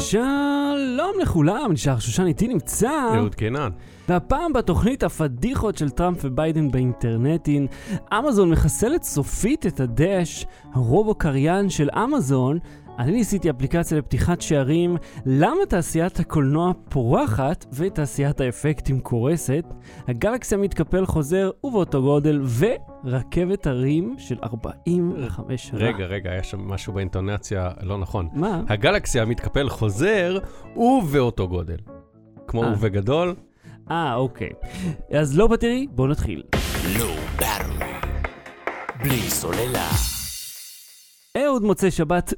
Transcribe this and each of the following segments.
שלום לכולם, נשאר שושן איתי נמצא. אהוד קינן. והפעם בתוכנית הפדיחות של טראמפ וביידן באינטרנטין, אמזון מחסלת סופית את הדש, הרובו קריין של אמזון. אני ניסיתי אפליקציה לפתיחת שערים, למה תעשיית הקולנוע פורחת ותעשיית האפקטים קורסת, הגלקסיה מתקפל חוזר ובאותו גודל, ורכבת הרים של 45 שנה. רגע, רגע, היה שם משהו באינטונציה לא נכון. מה? הגלקסיה מתקפל חוזר ובאותו גודל. כמו אה. ובגדול, אה, אוקיי. אז לא בתראי, בואו נתחיל. לא. בלי סוללה. אהוד מוצאי שבת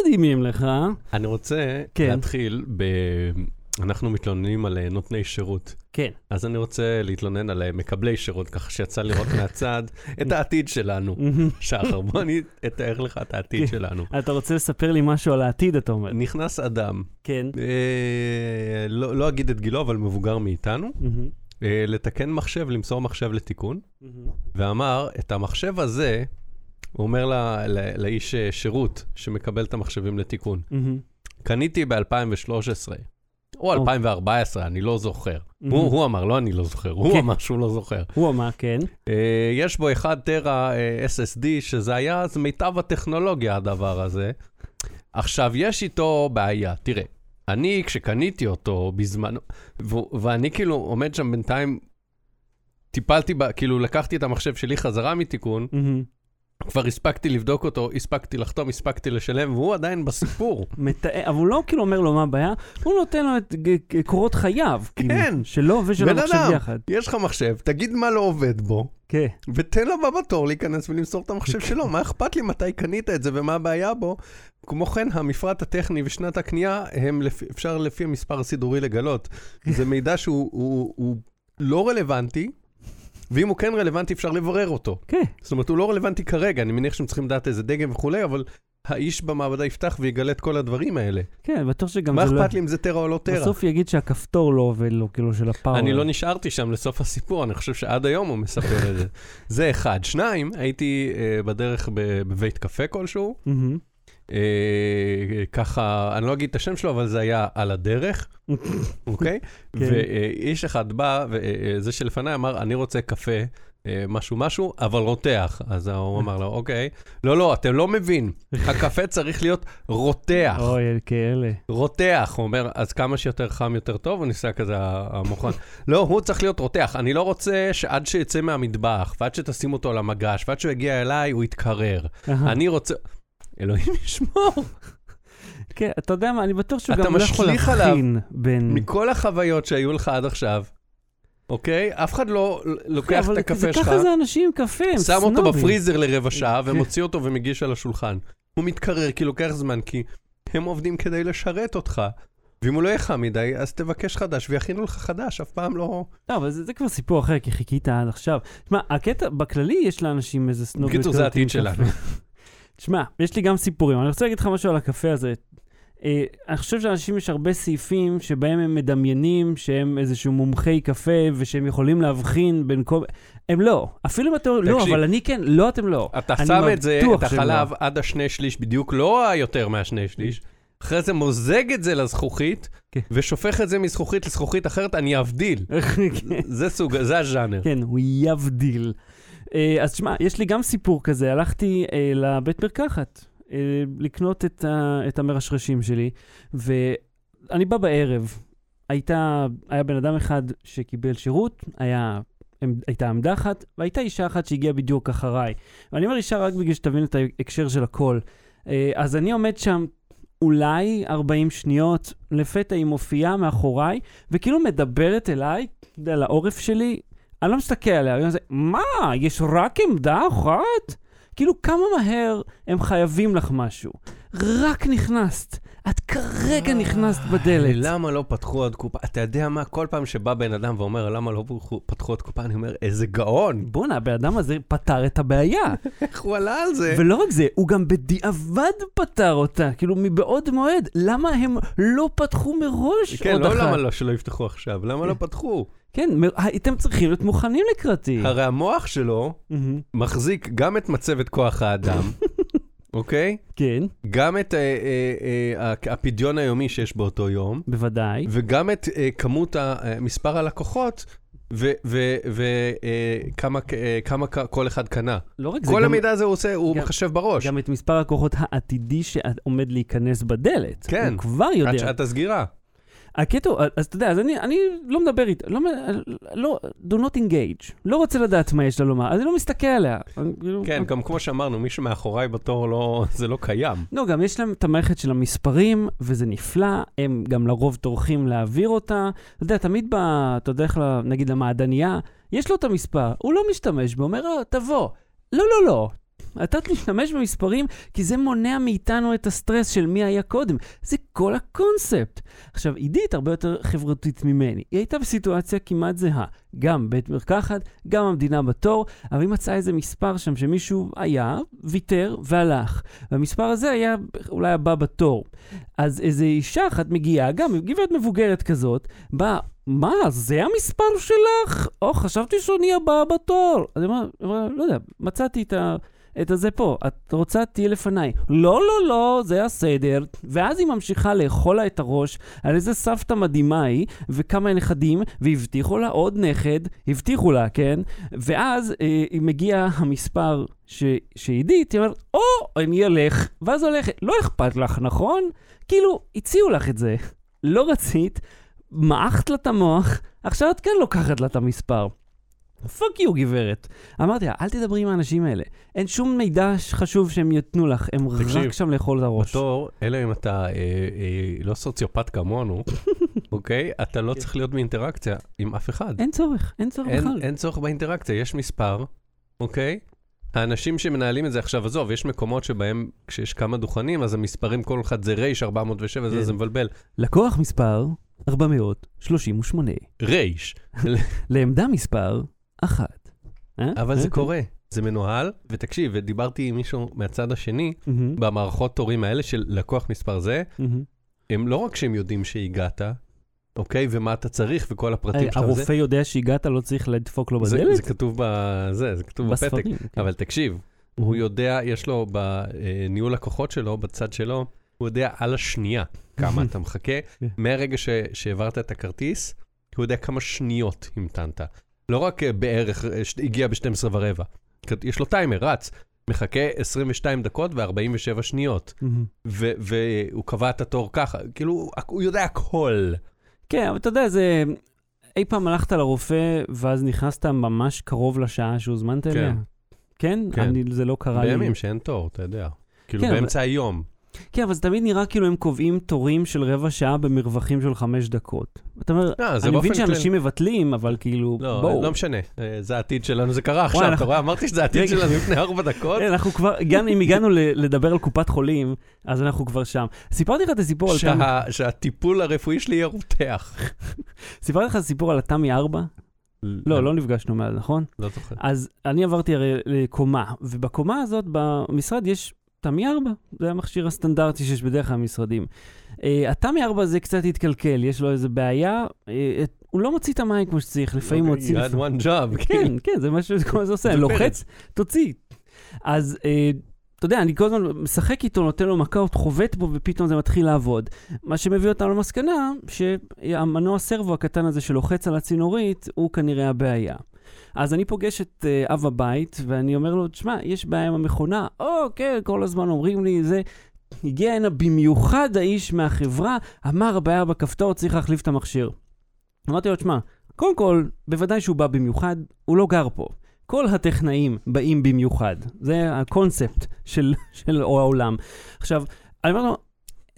מדהימים לך. אני רוצה כן. להתחיל ב... אנחנו מתלוננים על אה, נותני שירות. כן. אז אני רוצה להתלונן על אה, מקבלי שירות, ככה שיצא לראות מהצד את העתיד שלנו. שחר, בוא אני אתאר לך את העתיד כן. שלנו. אתה רוצה לספר לי משהו על העתיד, אתה אומר. נכנס אדם, כן. אה, לא לא אגיד את גילו, אבל מבוגר מאיתנו. אה, לתקן מחשב, למסור מחשב לתיקון. ואמר, את המחשב הזה, הוא אומר לה, ל, לאיש אה, שירות שמקבל את המחשבים לתיקון, מהמם. קניתי ב-2013, או 2014, אני לא זוכר. מהמם. הוא, הוא אמר, לא אני לא זוכר, הוא כן. אמר שהוא לא זוכר. הוא אמר כן. אה, יש בו 1 טרה אה, SSD, שזה היה אז מיטב הטכנולוגיה, הדבר הזה. עכשיו, יש איתו בעיה. תראה, אני, כשקניתי אותו בזמנו, ו- ואני כאילו עומד שם בינתיים, טיפלתי, ב- כאילו לקחתי את המחשב שלי חזרה מתיקון, מהמם. כבר הספקתי לבדוק אותו, הספקתי לחתום, הספקתי לשלם, והוא עדיין בסיפור. מתאר, אבל הוא לא כאילו אומר לו מה הבעיה, הוא נותן לו את קורות חייו. כאילו, כן. שלו ושל המחשב יחד. יש לך מחשב, תגיד מה לא עובד בו, כן. ותן לו הבא בתור להיכנס ולמסור את המחשב שלו. מה אכפת לי מתי קנית את זה ומה הבעיה בו? כמו כן, המפרט הטכני ושנת הקנייה, הם אפשר לפי המספר הסידורי לגלות. זה מידע שהוא הוא, הוא לא רלוונטי, ואם הוא כן רלוונטי, אפשר לברר אותו. כן. זאת אומרת, הוא לא רלוונטי כרגע, אני מניח שהם צריכים לדעת איזה דגם וכולי, אבל האיש במעבדה יפתח ויגלה את כל הדברים האלה. כן, בטוח שגם מה זה לא... אכפת לי אם זה טרה או לא טרה? בסוף יגיד שהכפתור לא עובד לו, כאילו, של הפאוור. אני לא נשארתי שם לסוף הסיפור, אני חושב שעד היום הוא מספר את זה. זה אחד. שניים, הייתי אה, בדרך בבית קפה כלשהו. אה, ככה, אני לא אגיד את השם שלו, אבל זה היה על הדרך, אוקיי? כן. ואיש אחד בא, וזה שלפניי אמר, אני רוצה קפה. אה, משהו משהו, אבל רותח. אז הוא אמר לו, אוקיי. לא, לא, אתם לא מבין, הקפה צריך להיות רותח. אוי, כאלה. רותח, הוא אומר, אז כמה שיותר חם יותר טוב, הוא ניסה כזה המוכן. לא, הוא צריך להיות רותח. אני לא רוצה שעד שיצא מהמטבח, ועד שתשים אותו על המגש, ועד שהוא יגיע אליי, הוא יתקרר. אני רוצה... אלוהים ישמור. כן, אתה יודע מה, אני בטוח שהוא גם לא יכול להבחין בין... מכל החוויות שהיו לך עד עכשיו, אוקיי? אף אחד לא לוקח אבל את הקפה שלך, ככה זה אנשים עם קפה, הם שם אותו סנובים. בפריזר לרבע שעה, כן. ומוציא אותו ומגיש על השולחן. הוא מתקרר כי לוקח זמן, כי הם עובדים כדי לשרת אותך. ואם הוא לא יהיה חם מדי, אז תבקש חדש ויכינו לך חדש, אף פעם לא... לא, אבל זה, זה כבר סיפור אחר, כי חיכית עד עכשיו. תשמע, הקטע, בכללי יש לאנשים איזה סנוביות. בקיצור, זה העתיד שלנו. תשמע, יש לי גם סיפורים. אני רוצה להגיד לך משהו על הקפה הזה. אה, אני חושב שלאנשים יש הרבה סעיפים שבהם הם מדמיינים שהם איזשהו מומחי קפה ושהם יכולים להבחין בין כל... הם לא. אפילו אם אתם... לא. אבל אני כן, לא אתם לא. אתה שם את זה, את לא. החלב עד השני שליש, בדיוק לא היותר מהשני שליש. אחרי זה מוזג את זה לזכוכית, כן. ושופך את זה מזכוכית לזכוכית אחרת, אני אבדיל. כן. זה סוג, זה הז'אנר. כן, הוא יבדיל. אה, אז תשמע, יש לי גם סיפור כזה. הלכתי אה, לבית מרקחת אה, לקנות את, ה, את המרשרשים שלי, ואני בא בערב. הייתה, היה בן אדם אחד שקיבל שירות, היה, הייתה עמדה אחת, והייתה אישה אחת שהגיעה בדיוק אחריי. ואני אומר אישה רק בגלל שתבין את ההקשר של הכל. אז אני עומד שם אולי 40 שניות, לפתע היא מופיעה מאחוריי, וכאילו מדברת אליי, אתה יודע, לעורף שלי, אני לא מסתכל עליה, אני אומר, מה, יש רק עמדה אחת? כאילו, כמה מהר הם חייבים לך משהו? רק נכנסת, את כרגע נכנסת בדלת. למה לא פתחו עוד קופה? אתה יודע מה, כל פעם שבא בן אדם ואומר, למה לא פתחו- עוד קופה, אני אומר, איזה גאון. בואנה, הבן אדם הזה פתר את הבעיה. איך הוא עלה על זה? ולא רק זה, הוא גם בדיעבד פתר אותה, כאילו מבעוד מועד. למה הם לא פתחו מראש כן, עוד לא אחת? למה לא שלא יפתחו עכשיו, למה לא פתחו? כן, הייתם צריכים להיות מוכנים לקראתי. הרי המוח שלו. מחזיק גם את מצבת כוח האדם, אוקיי? כן, גם את אה, אה, אה, הפדיון היומי שיש באותו יום, בוודאי. וגם את אה, כמות, אה, מספר הלקוחות, וכמה כל אחד קנה. לא רק זה, כל גם, המידע הזה הוא עושה, הוא גם- מחשב בראש. גם את מספר הכוחות העתידי שעומד להיכנס בדלת. כן. הוא כבר עד יודע. שעת הסגירה. הקטע, אז אתה יודע, אז אני, אני לא מדבר איתה, לא, לא, do not engage. לא רוצה לדעת מה יש לה לומר, אז אני לא מסתכל עליה. כאילו, כן, גם כמו שאמרנו, מי שמאחוריי בתור לא, זה לא קיים. לא, גם יש להם את המערכת של המספרים, וזה נפלא, הם גם לרוב טורחים להעביר אותה. אתה יודע, תמיד ב... אתה יודע איך, נגיד למעדניה, יש לו את המספר, הוא לא משתמש בו, אומר, "אה, תבוא. לא, לא, לא. אתה תשתמש במספרים, כי זה מונע מאיתנו את הסטרס של מי היה קודם. זה כל הקונספט. עכשיו, עידית הרבה יותר חברתית ממני. היא הייתה בסיטואציה כמעט זהה. גם בית מרקחת, גם המדינה בתור, אבל היא מצאה איזה מספר שם שמישהו היה, ויתר והלך. והמספר הזה היה אולי הבא בתור. אז איזו אישה אחת מגיעה, גם גברת מבוגרת כזאת, באה, מה, זה המספר שלך? או, חשבתי שאני הבאה בתור. אז היא אמרה, לא יודע, מצאתי את ה... את הזה פה, את רוצה תהיי לפניי. לא, לא, לא, זה הסדר. ואז היא ממשיכה לאכול לה את הראש על איזה סבתא מדהימה היא, וכמה נכדים, והבטיחו לה עוד נכד, הבטיחו לה, כן? ואז אה, מגיע המספר ש, שעידית, היא אומרת, או, אני אלך, ואז הולכת. לא אכפת לך, נכון? כאילו, הציעו לך את זה. לא רצית, מעכת לה את המוח, עכשיו את כן לוקחת לה את המספר. Fuck you, גברת. אמרתי לה, אל תדברי עם האנשים האלה. אין שום מידע חשוב שהם יתנו לך, הם תקשיב, רק שם לאכול את הראש. בתור, אלא אם אתה אה, אה, לא סוציופט כמונו, אוקיי? אתה לא צריך להיות באינטראקציה עם אף אחד. אין צורך, אין צורך אין, בכלל. אין צורך באינטראקציה, יש מספר, אוקיי? האנשים שמנהלים את זה עכשיו, עזוב, יש מקומות שבהם כשיש כמה דוכנים, אז המספרים כל אחד זה רייש 407, זה, כן. זה מבלבל. לקוח מספר 438, רייש. לעמדה מספר 1. אה? אבל זה אה? קורה, זה מנוהל, ותקשיב, ודיברתי עם מישהו מהצד השני, במערכות תורים האלה של לקוח מספר זה. הם לא רק שהם יודעים שהגעת, אוקיי, ומה אתה צריך וכל הפרטים אה, שלך הרופא יודע שהגעת, לא צריך לדפוק לו בדלת? זה כתוב בזה, זה כתוב בפתק. כן. אבל תקשיב, הוא יודע, יש לו בניהול לקוחות שלו, בצד שלו, הוא יודע על השנייה כמה אתה מחכה. כן. מהרגע שהעברת את הכרטיס, הוא יודע כמה שניות המתנת. לא רק אה, בערך, אה, הגיע ב-12 ורבע. יש לו טיימר, רץ. מחכה 22 דקות ו-47 שניות. מהמם. ו- והוא קבע את התור ככה, כאילו, הוא יודע הכל. כן, אבל אתה יודע, זה... אי פעם הלכת לרופא, ואז נכנסת ממש קרוב לשעה שהוזמנת אליה? כן? כן. אני, זה לא קרה לי. בימים שאין תור, אתה יודע. כאילו, כן, אבל- באמצע היום. כן, אבל זה תמיד נראה כאילו הם קובעים תורים של רבע שעה במרווחים של חמש דקות. אתה אומר, לא, אני מבין. שאנשים מבטלים, אבל כאילו, לא, בואו. לא משנה, אה, זה העתיד שלנו, זה קרה עכשיו, אנחנו- אתה רואה? אמרתי שזה העתיד. שלנו לפני ארבע דקות. אה, אנחנו כבר, גם אם הגענו לדבר על קופת חולים, אז אנחנו כבר שם. סיפרתי לך את הסיפור על תמי, שה- שהטיפול הרפואי שלי יהיה רותח. סיפרתי לך את הסיפור על התמי 4? לא, לא נפגשנו מאז, נכון? לא זוכר. אז אני עברתי הרי לקומה, ובקומה הזאת במשרד יש תמי 4, זה המכשיר הסטנדרטי שיש בדרך כלל במשרדים. אה, התמי 4 הזה קצת התקלקל, יש לו איזה בעיה, אה, הוא לא מוציא את המים כמו שצריך, לפעמים הוא אוקיי, מוציא... you had one job. כן, כן, זה מה שזה כל הזמן עושה, זה לוחץ, תוציא. אז אה, אתה יודע, אני כל הזמן משחק איתו, נותן לו מכות, חובט בו, ופתאום זה מתחיל לעבוד. מה שמביא אותנו למסקנה, שהמנוע סרבו הקטן הזה שלוחץ על הצינורית, הוא כנראה הבעיה. אז אני פוגש את אה, אב הבית, ואני אומר לו, תשמע, יש בעיה עם המכונה. או, כן, כל הזמן אומרים לי, זה... הגיע הנה במיוחד האיש מהחברה, אמר, הבעיה בכפתור, צריך להחליף את המכשיר. אמרתי לו, תשמע, קודם כל, בוודאי שהוא בא במיוחד, הוא לא גר פה. כל הטכנאים באים במיוחד. זה הקונספט של, של העולם. עכשיו, אני אומר לו,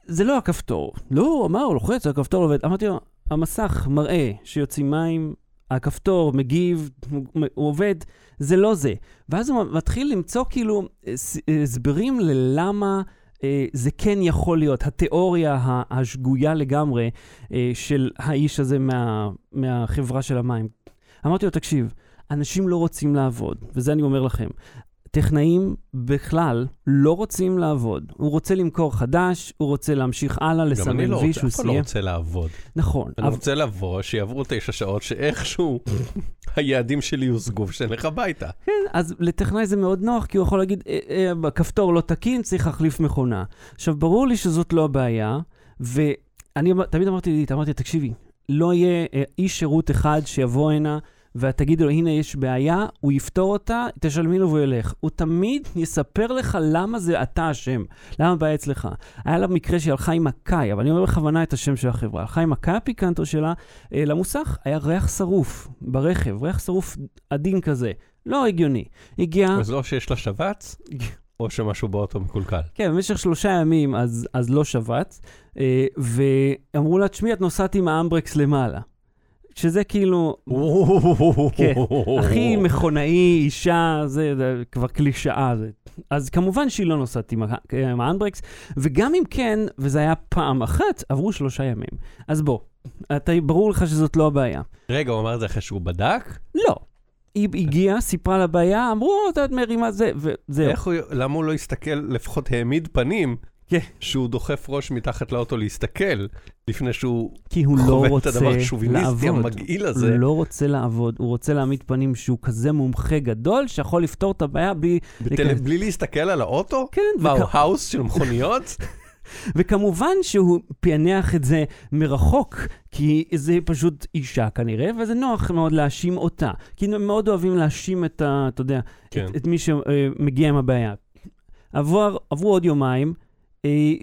זה לא הכפתור. לא, הוא אמר, הוא לוחץ, הכפתור עובד. אמרתי לו, המסך מראה שיוצאים מים, הכפתור מגיב, הוא, עובד, זה לא זה. ואז הוא מתחיל למצוא כאילו הס- הסברים ללמה אה, זה כן יכול להיות, התיאוריה השגויה לגמרי אה, של האיש הזה מה, מהחברה של המים. אמרתי לו, תקשיב, אנשים לא רוצים לעבוד, וזה אני אומר לכם. טכנאים בכלל לא רוצים לעבוד. הוא רוצה למכור חדש, הוא רוצה להמשיך הלאה, גם לסמן אני לא רוצה, אף אחד לא סיים. רוצה לעבוד. נכון. אני אבל- רוצה לבוא, שיעברו תשע שעות, שאיכשהו היעדים שלי יושגו ושנלך הביתה. כן, אז לטכנאי זה מאוד נוח, כי הוא יכול להגיד, "אה, אה, הכפתור לא תקין, צריך להחליף מכונה. עכשיו, ברור לי שזאת לא הבעיה, ואני תמיד אמרתי לי, אמרתי, תקשיבי, לא יהיה אה, איש שירות אחד שיבוא הנה, ואת תגידי לו, הנה יש בעיה, הוא יפתור אותה, תשלמי לו והוא ילך. הוא תמיד יספר לך למה זה אתה אשם, למה הבעיה אצלך. היה לה מקרה שהיא הלכה עם הקאי, אבל אני אומר בכוונה את השם של החברה. הלכה עם הקאי הפיקנטו שלה אה, למוסך, היה ריח שרוף ברכב, ריח שרוף עדין כזה. לא הגיוני. הגיע, אז לא שיש לה שבץ, או שמשהו באוטו מקולקל. כן, במשך שלושה ימים אז, אז לא שבץ, אה, ואמרו לה, תשמעי, את נוסעת עם האמברקס למעלה. שזה כאילו, כן, הכי מכונאי, אישה, זה, זה כבר קלישאה. זה. אז כמובן שהיא לא נוסעת עם, האנברקס, וגם אם כן, וזה היה פעם אחת, עברו שלושה ימים. אז בוא, אתה, ברור לך שזאת לא הבעיה. רגע, הוא אמר את זה אחרי שהוא בדק? לא. היא הגיעה, סיפרה לבעיה, אמרו, "או, את מרימה זה, וזהו. איך הוא, למה הוא לא הסתכל, לפחות העמיד פנים, כן. שהוא דוחף ראש מתחת לאוטו להסתכל, לפני שהוא כי הוא לא חווה את רוצה הדבר השוביניסטי. המגעיל הוא הזה. לא רוצה לעבוד, הוא רוצה להעמיד פנים שהוא כזה מומחה גדול, שיכול לפתור את הבעיה בלי... בטל- בלי להסתכל על האוטו? כן, מה, הוא וכ- האוס של מכוניות? וכמובן שהוא פענח את זה מרחוק, כי זה פשוט אישה כנראה, וזה נוח מאוד להאשים אותה. כי הם מאוד אוהבים להאשים את ה... אתה יודע, כן. את, את מי שמגיע עם הבעיה. עבר, עברו עוד יומיים,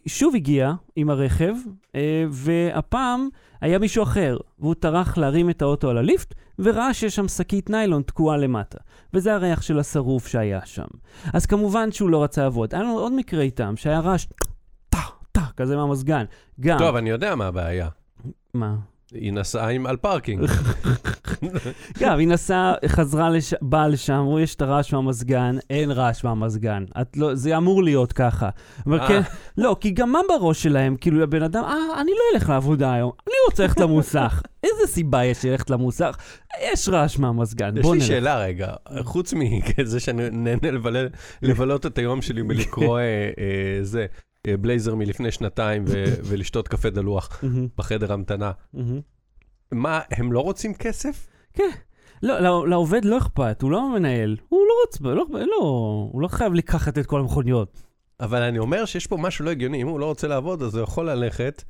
שוב הגיע עם הרכב, אה, והפעם היה מישהו אחר, והוא טרח להרים את האוטו על הליפט, וראה שיש שם שקית ניילון תקועה למטה. וזה הריח של השרוף שהיה שם. אז כמובן שהוא לא רצה לעבוד. היה לנו עוד מקרה איתם, שהיה רעש טה, טה, כזה מהמזגן. גם... טוב, אני יודע מה הבעיה. מה? היא נסעה עם על פארקינג. גם, היא נסעה, חזרה, לש... באה לשם, אמרו, יש את הרעש מהמזגן, אין רעש מהמזגן. לא, זה אמור להיות ככה. אומר, אה. כן, לא, כי גם מה בראש שלהם? כאילו, הבן אדם, אה, אני לא אלך לעבודה היום, אני רוצה ללכת למוסך. איזה סיבה יש ללכת למוסך? יש רעש מהמזגן, יש בוא לי נלך. שאלה רגע, חוץ מזה שאני נהנה לבלות את היום שלי בלקרוא אה, אה, זה, בלייזר מלפני שנתיים ולשתות קפה דלוח בחדר המתנה. מה, הם לא רוצים כסף? לא, לא, לעובד לא אכפת, הוא לא מנהל. הוא לא רוצה, לא, לא, הוא לא חייב לקחת את כל המכוניות. אבל אני אומר שיש פה משהו לא הגיוני, אם הוא לא רוצה לעבוד, אז הוא יכול ללכת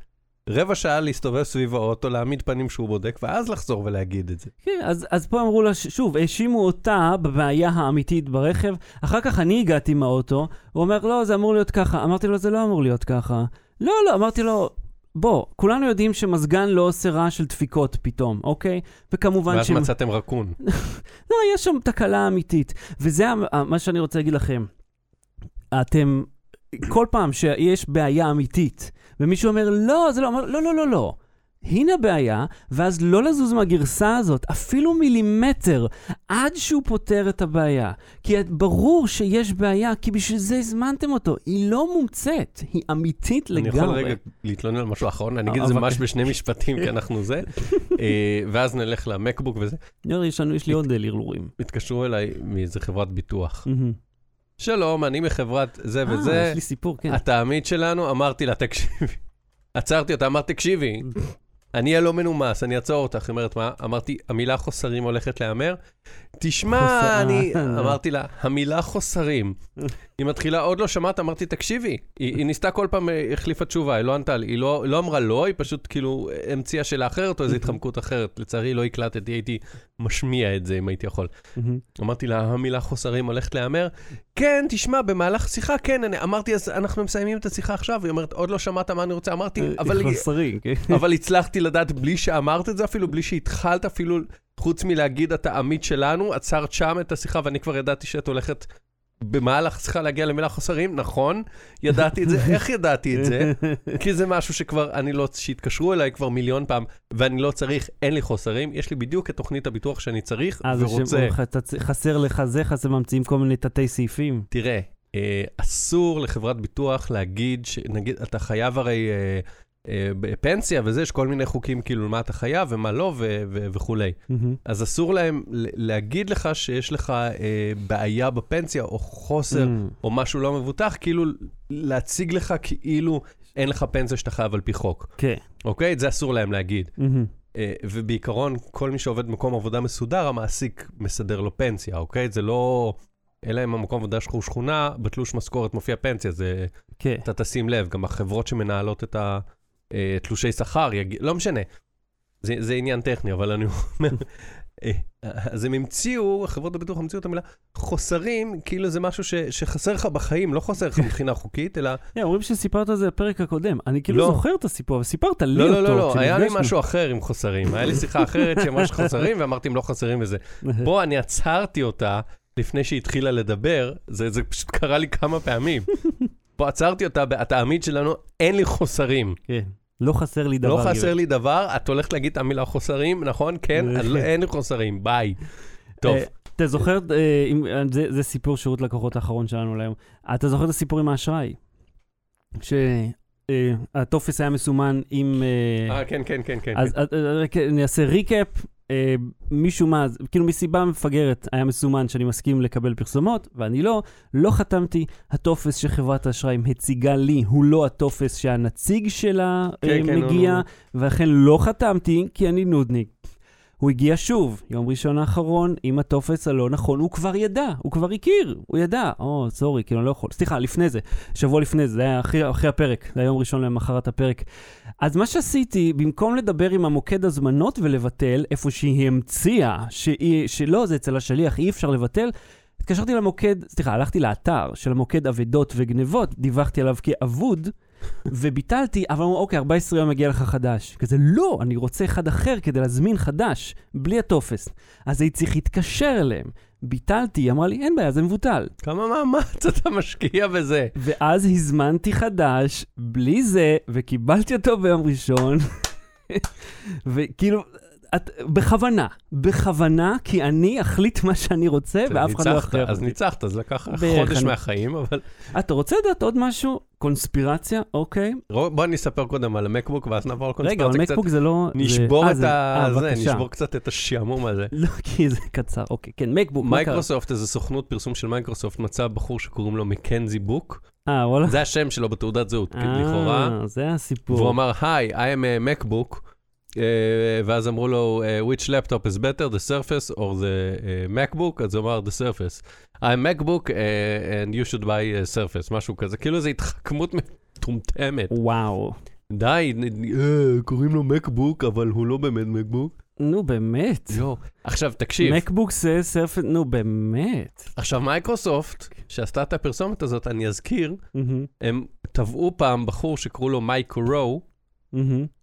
רבע שעה להסתובב סביב האוטו, להעמיד פנים שהוא בודק, ואז לחזור ולהגיד את זה. כן, אז, אז פה אמרו לה, ש- שוב, האשימו אותה בבעיה האמיתית ברכב. אחר כך אני הגעתי מהאוטו, הוא אומר, לא, זה אמור להיות ככה. אמרתי לו, זה לא אמור להיות ככה. לא, לא, אמרתי לו, בוא, כולנו יודעים שמזגן לא עושה רעש של דפיקות פתאום, אוקיי? וכמובן ואז שהם... מצאתם רקון. לא, יש שם תקלה אמיתית. וזה מה שאני רוצה להגיד לכם. אתם, כל פעם שיש בעיה אמיתית, ומישהו אומר, לא, זה לא, אומר, לא, לא, לא, לא. הנה הבעיה, ואז לא לזוז מהגרסה הזאת, אפילו מילימטר, עד שהוא פותר את הבעיה. כי ברור שיש בעיה, כי בשביל זה הזמנתם אותו. היא לא מומצאת, היא אמיתית אני לגמרי. יכול רגע להתלונן על משהו אחרון, אני אגיד את זה ממש בשני משפטים, כי אנחנו זה, אה, ואז נלך למקבוק וזה. יש לי עוד הרהורים. התקשרו אליי מאיזה חברת ביטוח. שלום, אני מחברת זה אה, וזה, יש לי סיפור, כן. אתה העמית שלנו, אמרתי לה, תקשיבי. עצרתי אותה, אמרתי, תקשיבי, אני אהיה לא מנומס, אני אעצור אותך. היא אומרת, מה? אמרתי, המילה חוסרים הולכת להיאמר? תשמע, אני... אה, לא. אמרתי לה, המילה חוסרים. היא מתחילה, עוד לא שמעת, אמרתי, תקשיבי. היא, היא ניסתה כל פעם, אה, החליפה תשובה, היא לא ענתה לי. היא לא, לא אמרה לא, היא פשוט כאילו המציאה שאלה אחרת או איזו התחמקות אחרת. לצערי, לא הקלטתי, הייתי משמיע את זה אם הייתי יכול. אמרתי לה, המילה חוסרים הולכת להיאמר? כן, תשמע, במהלך שיחה, כן, אני, אמרתי, אז אנחנו מסיימים את השיחה עכשיו, היא אומרת, עוד לא שמעת מה אני רוצה, אמרתי, אבל, חוסרים, כן. אבל הצלחתי לדעת בלי שאמרת את זה אפילו, בלי שהתחלת אפילו, חוץ מלהגיד, אתה עמית שלנו, עצרת שם את השיחה, ואני כבר ידעתי שאת הולכת במהלך השיחה להגיע למילה חוסרים, נכון, ידעתי את זה, איך ידעתי את זה? כי זה משהו שכבר, אני לא, שהתקשרו אליי כבר מיליון פעם, ואני לא צריך, אין לי חוסרים, יש לי בדיוק את תוכנית הביטוח שאני צריך, זה ורוצה. שחסר לך זה, חסר ממציאים כל מיני תתי סעיפים. תראה, אה, אסור לחברת ביטוח להגיד, שנגיד, אתה חייב הרי אה, אה, בפנסיה וזה, יש כל מיני חוקים כאילו מה אתה חייב ומה לא ו- ו- וכולי. מהמם. אז אסור להם להגיד לך שיש לך אה, בעיה בפנסיה או חוסר מהמם. או משהו לא מבוטח, כאילו להציג לך כאילו אין לך פנסיה שאתה חייב על פי חוק, כן. אוקיי? את זה אסור להם להגיד. מהמם. אה, ובעיקרון, כל מי שעובד במקום עבודה מסודר, המעסיק מסדר לו פנסיה, אוקיי? זה לא... אלא אם המקום עבודה שלך הוא שכונה, בתלוש משכורת מופיע פנסיה, זה... כן. אתה תשים לב, גם החברות שמנהלות את התלושי שכר, יג... לא משנה. זה, זה עניין טכני, אבל אני אומר... אה, אז הם המציאו, חברות הביטוח המציאו את המילה חוסרים, כאילו זה משהו ש, שחסר לך בחיים, לא חסר לך מבחינה חוקית, אלא... כן, אומרים שסיפרת את זה בפרק הקודם. אני כאילו לא. זוכר את הסיפור, אבל סיפרת לי לא, אותו. לא, לא, לא, היה לי. משהו אחר עם חוסרים. היה לי שיחה אחרת שאמרה שחוסרים, ואמרתי אם לא חסרים וזה. פה אני עצרתי אותה לפני שהיא התחילה לדבר, זה, זה פשוט קרה לי כמה פעמים. פה עצרתי אותה, התעמיד שלנו, אין לי חוסרים. כן. לא חסר לי דבר. לא חסר. לי דבר, את הולכת להגיד את המילה חוסרים, נכון? כן, אז לא- אין חוסרים, ביי. טוב, אה, אתה זוכר, אה, אה, זה- סיפור שירות לקוחות האחרון שלנו להיום. אתה זוכר את הסיפור עם האשראי? שהטופס היה מסומן עם... אה, כן, כן, כן, כן. אז אה, רק אני אעשה ריקאפ. אה, משום מה, כאילו מסיבה מפגרת היה מסומן שאני מסכים לקבל פרסומות, ואני לא, לא חתמתי. הטופס שחברת האשראי מציגה לי הוא לא הטופס שהנציג שלה כן, אה, כן, מגיע, נו. ולכן לא חתמתי, כי אני נודניק. הוא הגיע שוב, יום ראשון האחרון, עם הטופס הלא נכון, הוא כבר ידע, הוא כבר הכיר, הוא ידע. או, סורי, כאילו, לא יכול. סליחה, לפני זה, שבוע לפני זה, זה היה אחרי, אחרי הפרק, זה היה יום ראשון למחרת הפרק. אז מה שעשיתי, במקום לדבר עם המוקד הזמנות ולבטל, איפה שהיא המציאה, שהיא, שלא, זה אצל השליח, אי אפשר לבטל, התקשרתי למוקד, סליחה, הלכתי לאתר של המוקד אבדות וגנבות, דיווחתי עליו כאבוד, וביטלתי, אבל אמרו, אוקיי, 14 יום מגיע לך חדש. כזה, לא, אני רוצה אחד אחר כדי להזמין חדש, בלי הטופס. אז הייתי צריך להתקשר אליהם. ביטלתי, היא אמרה לי, אין בעיה, זה מבוטל. כמה מאמץ אתה משקיע בזה. ואז הזמנתי חדש, בלי זה, וקיבלתי אותו ביום ראשון. וכאילו, את, בכוונה, בכוונה, כי אני אחליט מה שאני רוצה, ואף אחד לא יכריח אז. ניצחת, אז לקח חודש אני- מהחיים, אבל... אתה רוצה לדעת עוד משהו? קונספירציה, אוקיי. בוא אני אספר קודם על ה MacBook, ואז נעבור על רגע, אבל קונספירציה קצת. MacBook זה לא... נשבור אה, את זה- ה... אה, זה. נשבור קצת את השעמום הזה. לא, כי זה קצר, אוקיי. כן, MacBook? מייקרוסופט, איזו סוכנות פרסום של מייקרוסופט, מצא בחור שקוראים לו מקנזי בוק. אה, וואלה. זה השם שלו בתעודת זהות, לכאורה. אה, זה הסיפור. והוא אמר, היי, I am a MacBook, אה, ואז אמרו לו, אה, which laptop is better, the Surface or the אה, MacBook? אז הוא אמר, the Surface. I'm MacBook אה, and you should buy a Surface, משהו כזה. כאילו זו התחכמות מטומטמת. וואו. די, אה, קוראים לו MacBook, אבל הוא לא באמת MacBook. נו, באמת. יואו. עכשיו, תקשיב, MacBook זה Surface, נו, באמת. עכשיו מייקרוסופט, שעשתה את הפרסומת הזאת, אני אזכיר, מהמם, הם תבעו פעם בחור שקראו לו מייק רו.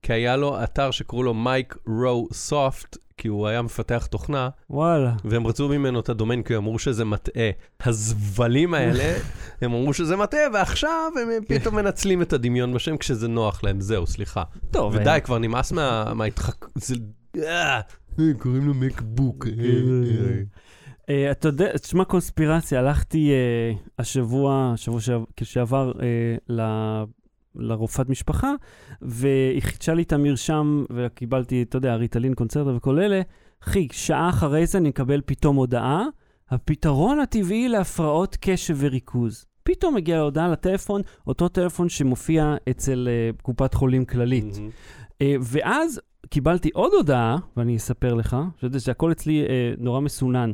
כי היה לו אתר שקראו לו מייק רו סופט, כי הוא היה מפתח תוכנה, וואלה. והם רצו ממנו את הדומיין כי הם אמרו שזה מטעה. הזבלים האלה, הם אמרו שזה מטעה, ועכשיו הם פתאום מנצלים את הדמיון בשם כשזה נוח להם. זהו, סליחה. טוב, ודי, כבר נמאס מה- מההתחק... זה... אה, אה, קוראים לו מקבוק. אה, אה. אה, אתה יודע, תשמע קונספירציה, הלכתי אה, השבוע, שבוע שעב- שעבר, אה, לרופאת משפחה, והיא חידשה לי את המרשם, וקיבלתי, אתה יודע, ריטלין, קונצרטה וכל אלה. אחי, שעה אחרי זה אני מקבל פתאום הודעה, הפתרון הטבעי להפרעות קשב וריכוז. פתאום מגיעה ההודעה לטלפון, אותו טלפון שמופיע אצל אה, קופת חולים כללית. מהמם. אה, ואז קיבלתי עוד הודעה, ואני אספר לך, שאתה שהכל אצלי אה, נורא מסונן.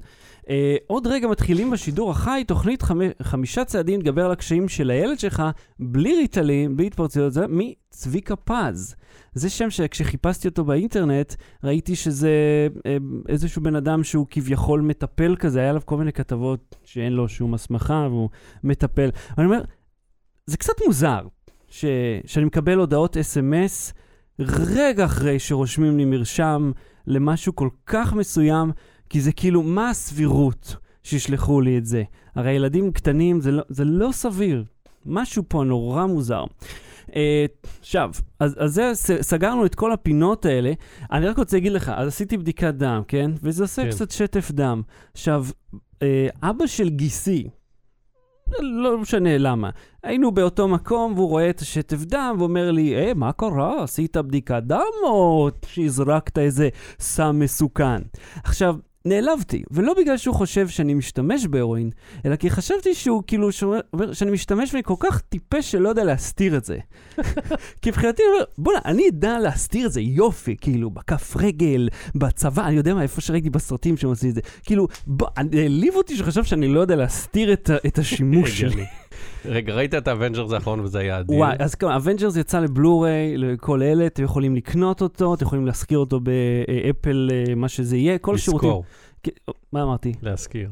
אה, עוד רגע מתחילים בשידור החי, תוכנית חמי, חמישה צעדים להתגבר על הקשיים של הילד שלך, בלי ריטלין, בלי התפרצויות, זה מצביקה פז. זה שם שכשחיפשתי אותו באינטרנט, ראיתי שזה אה, איזשהו בן אדם שהוא כביכול מטפל כזה, היה עליו כל מיני כתבות שאין לו שום הסמכה והוא מטפל. אני אומר, זה קצת מוזר ש, שאני מקבל הודעות אס.אם.אס רגע אחרי שרושמים לי מרשם למשהו כל כך מסוים, כי זה כאילו, מה הסבירות שישלחו לי את זה? הרי ילדים קטנים זה לא, זה לא סביר. משהו פה נורא מוזר. אה, עכשיו, אז, אז זה, סגרנו את כל הפינות האלה. אני רק רוצה להגיד לך, אז עשיתי בדיקת דם, כן? וזה עושה כן. קצת שטף דם. עכשיו, אה, אבא של גיסי, לא משנה למה. היינו באותו מקום, והוא רואה את השטף דם, ואומר לי, אה, מה קרה? עשית בדיקת דם, או שהזרקת איזה סם מסוכן? עכשיו, נעלבתי, ולא בגלל שהוא חושב שאני משתמש בהרואין, אלא כי חשבתי שהוא כאילו, שהוא אומר שאני משתמש ואני כל כך טיפש שלא יודע להסתיר את זה. כי מבחינתי, אני אומר, בוא'נה, אני אדע להסתיר את זה, יופי, כאילו, בכף רגל, בצבא, אני יודע מה, איפה שראיתי בסרטים שהם עושים את זה. כאילו, בוא, העליב אותי שחשב שאני לא יודע להסתיר את, את השימוש שלי. רגע, ראית את ה Avengers האחרון וזה היה אדיר? וואי, אז כמובן, Avengers יצא לבלו-ריי לכל אלה, אתם יכולים לקנות אותו, אתם יכולים להשכיר אותו באפל, אה, מה שזה יהיה, כל שירותים. לזכור, כן, מה אמרתי? להזכיר.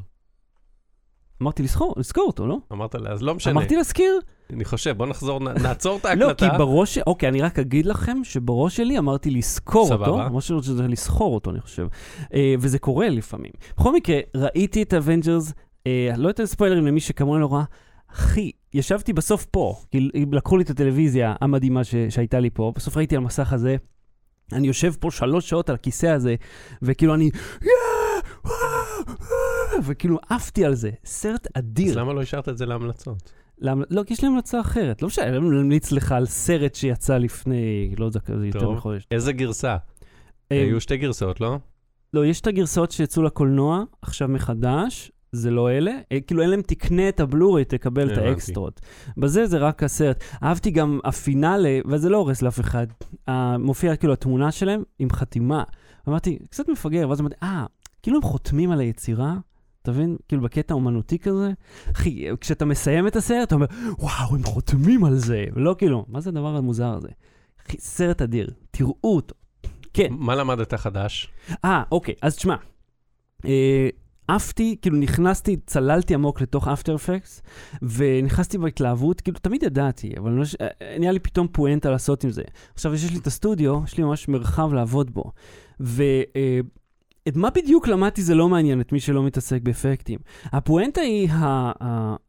אמרתי לזכור, לזכור אותו, לא? אמרת אז לא משנה. אמרתי להזכיר? אני חושב, בוא נחזור, נעצור את לא, כי ההקלטה. בראש, אוקיי, אני רק אגיד לכם שבראש שלי אמרתי לזכור סבבה. אותו, ממש שזה לסחור אותו, אני חושב. אה, וזה קורה לפעמים. בכל מקרה, ראיתי את Avengers, אה, לא אתן ספוילרים למי שכמוני לא ראה. אחי, ישבתי בסוף פה, כי לקחו לי את הטלוויזיה המדהימה ש- שהייתה לי פה, בסוף ראיתי על המסך הזה, אני יושב פה שלוש שעות על הכיסא הזה, וכאילו אני, "יא! וואו, וואו", וכאילו עפתי על זה. סרט אדיר. אז למה לא השארת את זה להמלצות? למה? לא, כי יש לי המלצה אחרת. לא משנה, אני ממליץ לך על סרט שיצא לפני, לא יודע, כזה יותר. מחודש. איזה גרסה? אה, היו שתי גרסאות, לא? לא, יש את הגרסאות שיצאו לקולנוע, עכשיו מחדש, זה לא אלה. אה, כאילו, אין להם תקנה את הבלורי, תקבל את. האקסטרות. בזה זה רק הסרט. אהבתי גם הפינאלה, וזה לא הורס לאף אחד. אה, מופיעה כאילו התמונה שלהם עם חתימה. אמרתי, קצת מפגר, ואז אמרתי, אה, כאילו הם חותמים על היצירה? אתה מבין? כאילו בקטע אומנותי כזה? אחי, כשאתה מסיים את הסרט, אתה אומר, וואו, הם חותמים על זה. ולא כאילו, מה זה הדבר המוזר הזה? אחי, סרט אדיר, תראו אותו. כן. מה למדת חדש? אה, אוקיי, אז תשמע. אה, עפתי, כאילו נכנסתי, צללתי עמוק לתוך אפטר אפקס, ונכנסתי בהתלהבות, כאילו תמיד ידעתי, אבל לא ש- אה, נהיה לי פתאום פואנטה לעשות עם זה. עכשיו יש לי את הסטודיו, יש לי ממש מרחב לעבוד בו. ואת מה בדיוק למדתי זה לא מעניין את מי שלא מתעסק באפקטים. הפואנטה היא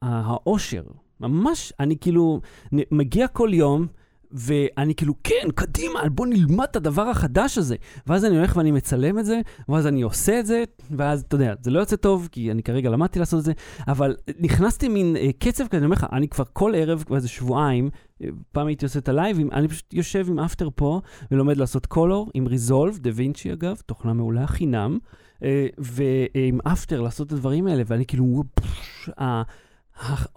האושר. ממש, אני כאילו מגיע כל יום, ואני כאילו, כן, קדימה, בוא נלמד את הדבר החדש הזה. ואז אני הולך ואני מצלם את זה, ואז אני עושה את זה, ואז, אתה יודע, זה לא יוצא טוב, כי אני כרגע למדתי לעשות את זה, אבל נכנסתי מין אה, קצב כזה, אני אומר לך, אני כבר כל ערב, כבר איזה שבועיים, אה, פעם הייתי עושה את הלייבים, אני פשוט יושב עם אפטר פה, ולומד לעשות קולור, עם ריזולב, דה וינצ'י אגב, תוכנה מעולה חינם, אה, ועם אפטר לעשות את הדברים האלה, ואני כאילו, וואו, פש, ה- ה-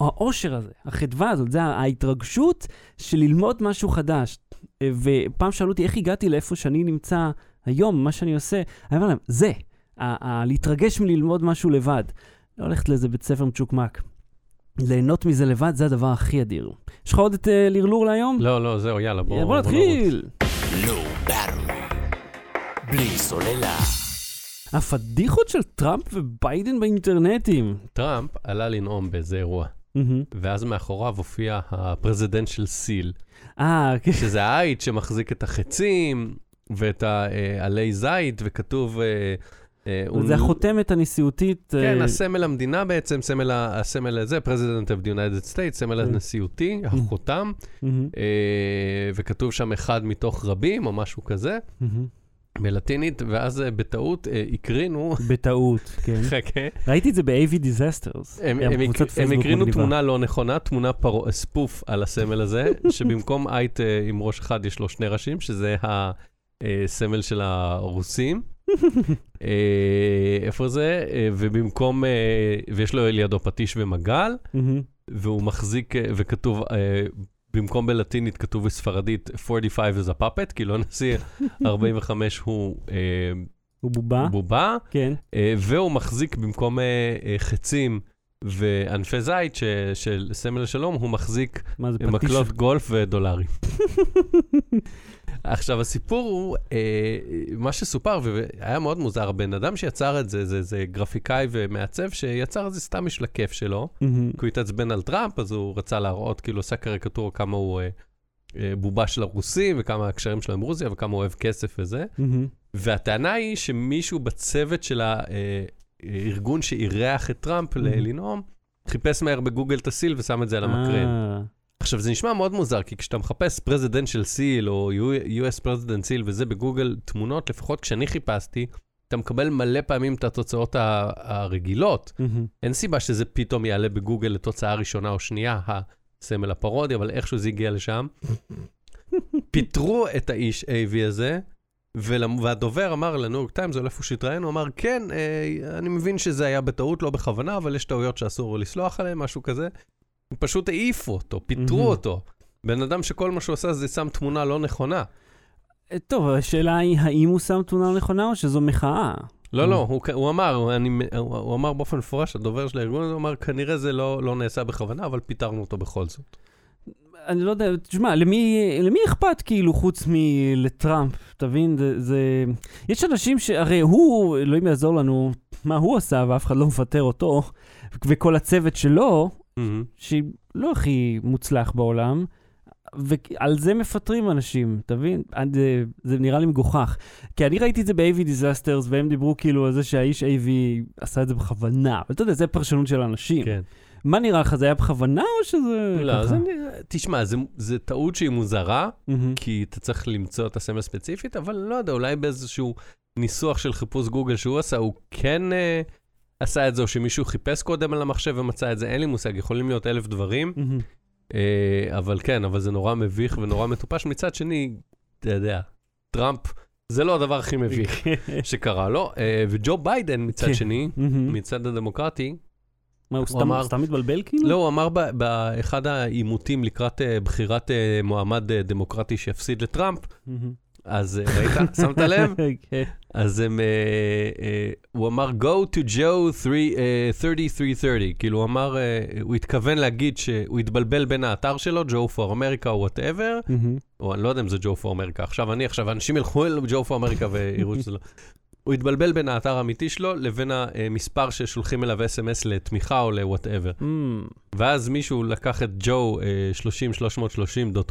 האושר הזה, החדווה הזאת, זה ההתרגשות של ללמוד משהו חדש. ופעם שאלו אותי איך הגעתי לאיפה שאני נמצא היום, מה שאני עושה, אני אומר להם, זה, להתרגש מללמוד משהו לבד. לא ללכת לאיזה בית ספר מצ'וקמק. ליהנות מזה לבד זה הדבר הכי אדיר. יש לך עוד את אה, לרלור להיום? לא, לא, זהו, יאללה, בוא יאללה, בוא נרוץ. נתחיל. לא. בלי סוללה. הפדיחות של טראמפ וביידן באינטרנטים. טראמפ עלה לנאום באיזה אירוע. ואז מאחוריו הופיע הפרזידנציאל סיל, אה, כן. שזה העית שמחזיק את החצים ואת העלי זית, וכתוב... אה, אה, זה החותמת הנשיאותית. כן, אה, הסמל המדינה בעצם, סמל הסמל הזה, President of the United States, סמל. הנשיאותי, החותם, אה, וכתוב שם אחד מתוך רבים או משהו כזה. בלטינית, ואז אה, בטעות אה, הקרינו, בטעות, כן. חכה, ראיתי את זה ב-AV Disasters. הם, הקרינו. תמונה לא נכונה, תמונה ספוף על הסמל הזה, שבמקום עית אה, עם ראש אחד יש לו שני ראשים, שזה הסמל של הרוסים. איפה זה? ובמקום, ויש לו לידו פטיש ומגל. והוא מחזיק, וכתוב, במקום בלטינית כתוב בספרדית 45 is a puppet, כאילו הנשיא 45 הוא אה, הוא בובה, בובה, כן. אה, והוא מחזיק במקום אה, אה, חצים וענפי זית ש- של סמל השלום, הוא מחזיק פטיש? מקלות גולף ודולרים. עכשיו, הסיפור הוא, אה, מה שסופר, והיה מאוד מוזר, הבן אדם שיצר את זה, זה, זה גרפיקאי ומעצב שיצר את זה סתם בשביל הכיף שלו. מהמם. כי הוא התעצבן על טראמפ, אז הוא רצה להראות, כאילו, עושה קריקטורה כמה הוא אה, אה, בובה של הרוסים, וכמה הקשרים שלו עם רוסיה, וכמה הוא אוהב כסף וזה. מהמם. והטענה היא שמישהו בצוות של הארגון שאירח את טראמפ Mhm. לנאום, חיפש מהר בגוגל את הסיל ושם את זה על המקרן. עכשיו, זה נשמע מאוד מוזר, כי כשאתה מחפש presidential seal או US president seal וזה בגוגל תמונות, לפחות כשאני חיפשתי, אתה מקבל מלא פעמים את התוצאות הרגילות. מהמם. אין סיבה שזה פתאום יעלה בגוגל לתוצאה ראשונה או שנייה, הסמל הפרודיה, אבל איכשהו זה הגיע לשם. פיטרו את האיש AV הזה, ולמ- והדובר אמר לניו יורק טיימס, או איפה שהתראיין, הוא אמר, כן, אה, אני מבין שזה היה בטעות, לא בכוונה, אבל יש טעויות שאסור לסלוח עליהן, משהו כזה. פשוט העיפו אותו, פיטרו מהמם. אותו. בן אדם שכל מה שהוא עושה זה שם תמונה לא נכונה. אה, טוב, השאלה היא, האם הוא שם תמונה נכונה או שזו מחאה? לא, לא, הוא, הוא אמר, אני, הוא, הוא אמר באופן מפורש, הדובר של הארגון הזה, אמר, כנראה זה לא, לא נעשה בכוונה, אבל פיטרנו אותו בכל זאת. אני לא יודע, תשמע, למי, למי אכפת כאילו חוץ מלטראמפ, תבין? זה, זה... יש אנשים שהרי הוא, אלוהים יעזור לנו, מה הוא עשה ואף אחד לא מפטר אותו, וכל הצוות שלו, שלא הכי מוצלח בעולם, ועל זה מפטרים אנשים, מבין? עד, אה, זה נראה לי מגוחך. כי אני ראיתי את זה ב-AV Disasters, והם דיברו כאילו על זה שהאיש AV עשה את זה בכוונה. אבל אתה יודע, זה פרשנות של אנשים. כן. מה נראה לך, זה היה בכוונה או שזה לא? זה, נראה- תשמע, זה, זה טעות שהיא מוזרה, מהמם. כי אתה צריך למצוא את הסמל ספציפית, אבל לא יודע, אולי באיזשהו ניסוח של חיפוש גוגל שהוא עשה, הוא כן אה, עשה את זה, או שמישהו חיפש קודם על המחשב ומצא את זה, אין לי מושג, יכולים להיות אלף דברים. אה, אבל כן, אבל זה נורא מביך ונורא מטופש. מצד שני, אתה יודע, טראמפ, זה לא הדבר הכי מביך שקרה לו, אה, וג'ו ביידן מצד כן. שני. מצד הדמוקרטי, מה, הוא סתם- אמר- סתם מתבלבל כאילו? לא, הוא אמר באחד העימותים לקראת אה, בחירת מועמד דמוקרטי שיפסיד לטראמפ. אז אה, ראית? שמת לב? כן. אז הם, אה, אה, הוא אמר, Go to Joe 3, אה, 3330, כאילו הוא אמר, הוא התכוון להגיד שהוא התבלבל בין האתר שלו, Joe for America או whatever, מהמם. או אני לא יודע אם זה Joe for America, עכשיו אני, עכשיו אנשים ילכו אל Joe for America ויראו שזה לא. הוא התבלבל בין האתר האמיתי שלו לבין המספר ששולחים אליו אס.אם.אס לתמיכה או ל-whatever. מהמם. ואז מישהו לקח את אה,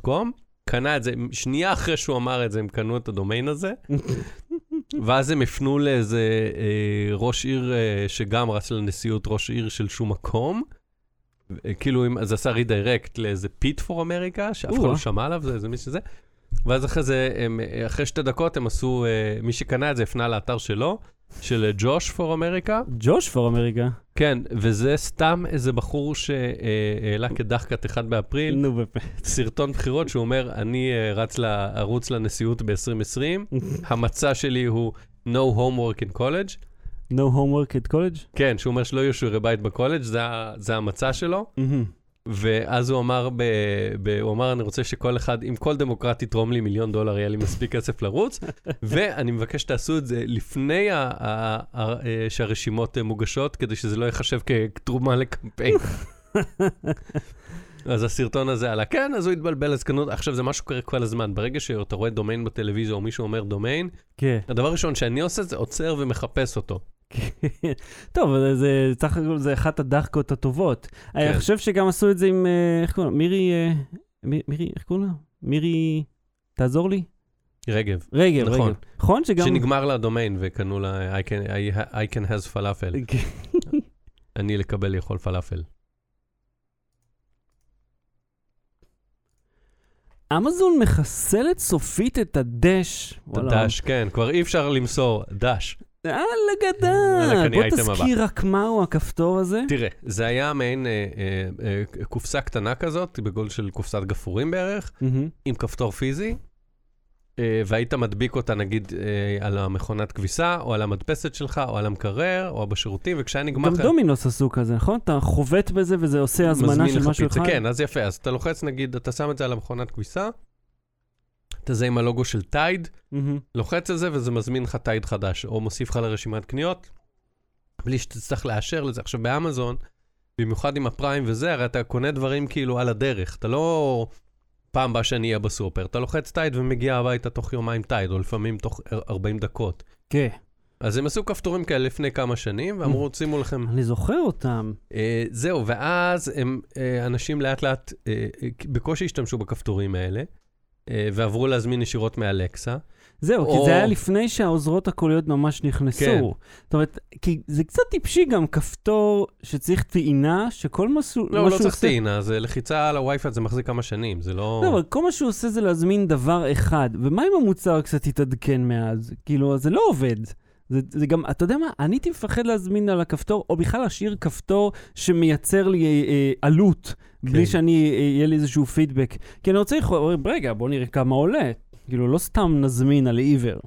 30330.com, קנה את זה, שנייה אחרי שהוא אמר את זה, הם קנו את הדומיין הזה, ואז הם הפנו לאיזה אה, ראש עיר אה, שגם רץ לנשיאות ראש עיר של שום מקום. אה, כאילו, אם- זה עשה redirect לאיזה Pete for America, שאף אחד. לא שמע עליו, זה, זה מי שזה. ואז אחרי זה, הם, אה, אחרי שתי דקות הם עשו, אה, מי שקנה את זה הפנה לאתר שלו, של ג'וש פור אמריקה. ג'וש פור אמריקה. כן, וזה סתם איזה בחור שהעלה כבדיחת 1 באפריל, נו באמת. סרטון בחירות שהוא אומר, אני אה, רץ לרוץ לנשיאות ב-2020, המצע שלי הוא No homework in college. No homework at college? כן, שהוא אומר שלא יהיו שיעורי בית בקולג', זה, זה המצע שלו. מהמם. ואז הוא אמר, ב, ב, הוא אמר, אני רוצה שכל אחד, אם כל דמוקרט יתרום לי מיליון דולר, יהיה לי מספיק כסף לרוץ, ואני מבקש שתעשו את זה לפני ה, ה, ה, שהרשימות מוגשות, כדי שזה לא ייחשב כתרומה לקמפיין. אז הסרטון הזה עלה, כן, אז הוא התבלבל, אז קנו, עכשיו זה משהו קורה כל הזמן, ברגע שאתה רואה דומיין בטלוויזיה, או מישהו אומר דומיין, כן. הדבר הראשון שאני עושה זה עוצר ומחפש אותו. כן. טוב, זה סך הכל זה אחת הדחקות הטובות. אני כן. חושב שגם עשו את זה עם, אה, איך קוראים לה? מירי, אה, מי- מירי, איך קוראים לה? מירי, תעזור לי? רגב. רגב, נכון. רגב. נכון שגם... שנגמר לה הדומיין וקנו לה I can, I, I can has פלאפל. אני לקבל לאכול פלאפל. אמזון מחסלת סופית את הדש. את. הדש, כן, כבר אי אפשר למסור דש. גדל. קני בוא. תזכיר רק מהו הכפתור הזה. תראה, זה היה מעין אה, אה, אה, קופסה קטנה כזאת, בגודל של קופסת גפרורים בערך. עם כפתור פיזי, והיית מדביק אותה נגיד על המכונת כביסה, או על המדפסת שלך, או על המקרר, או בשירותים, וכשהיה נגמר... גם דומינוס עשו כזה, נכון? אתה חובט בזה וזה עושה הזמנה של משהו. אחד? כן, אז יפה, אז אתה לוחץ נגיד, אתה שם את זה על המכונת כביסה, אתה זה עם הלוגו של Tide, מהמם. לוחץ על זה וזה מזמין לך Tide חדש, או מוסיף לך לרשימת קניות, בלי שתצטרך לאשר לזה. עכשיו באמזון, במיוחד עם ה Prime וזה, הרי אתה קונה דברים כאילו על הדרך, אתה לא פעם באה שאני אהיה בסופר, אתה לוחץ Tide ומגיע הביתה תוך יומיים Tide, או לפעמים תוך 40 דקות. כן. אז הם עשו כפתורים כאלה לפני כמה שנים, ואמרו, שימו לכם אני זוכר אותם. אה, זהו, ואז הם, אה, אנשים לאט לאט אה, בקושי השתמשו בכפתורים האלה, ועברו להזמין ישירות מאלקסה. זהו, כי או- זה היה לפני שהעוזרות הקוליות ממש נכנסו. כן. זאת אומרת, כי זה קצת טיפשי גם כפתור שצריך טעינה, שכל מה שהוא לא, מה לא שהוא צריך עושה- טעינה, זה לחיצה על הווי-פיי, זה מחזיק כמה שנים, זה לא... לא, אבל כל מה שהוא עושה זה להזמין דבר אחד. ומה אם המוצר קצת התעדכן מאז? כאילו, זה לא עובד. זה, זה גם, אתה יודע מה, אני הייתי מפחד להזמין על הכפתור, או בכלל להשאיר כפתור שמייצר לי אה, אה, עלות, כן. בלי שאני, אה, יהיה לי איזשהו פידבק. כי אני רוצה, רגע, בוא נראה כמה עולה. כאילו, לא סתם נזמין על עיוור.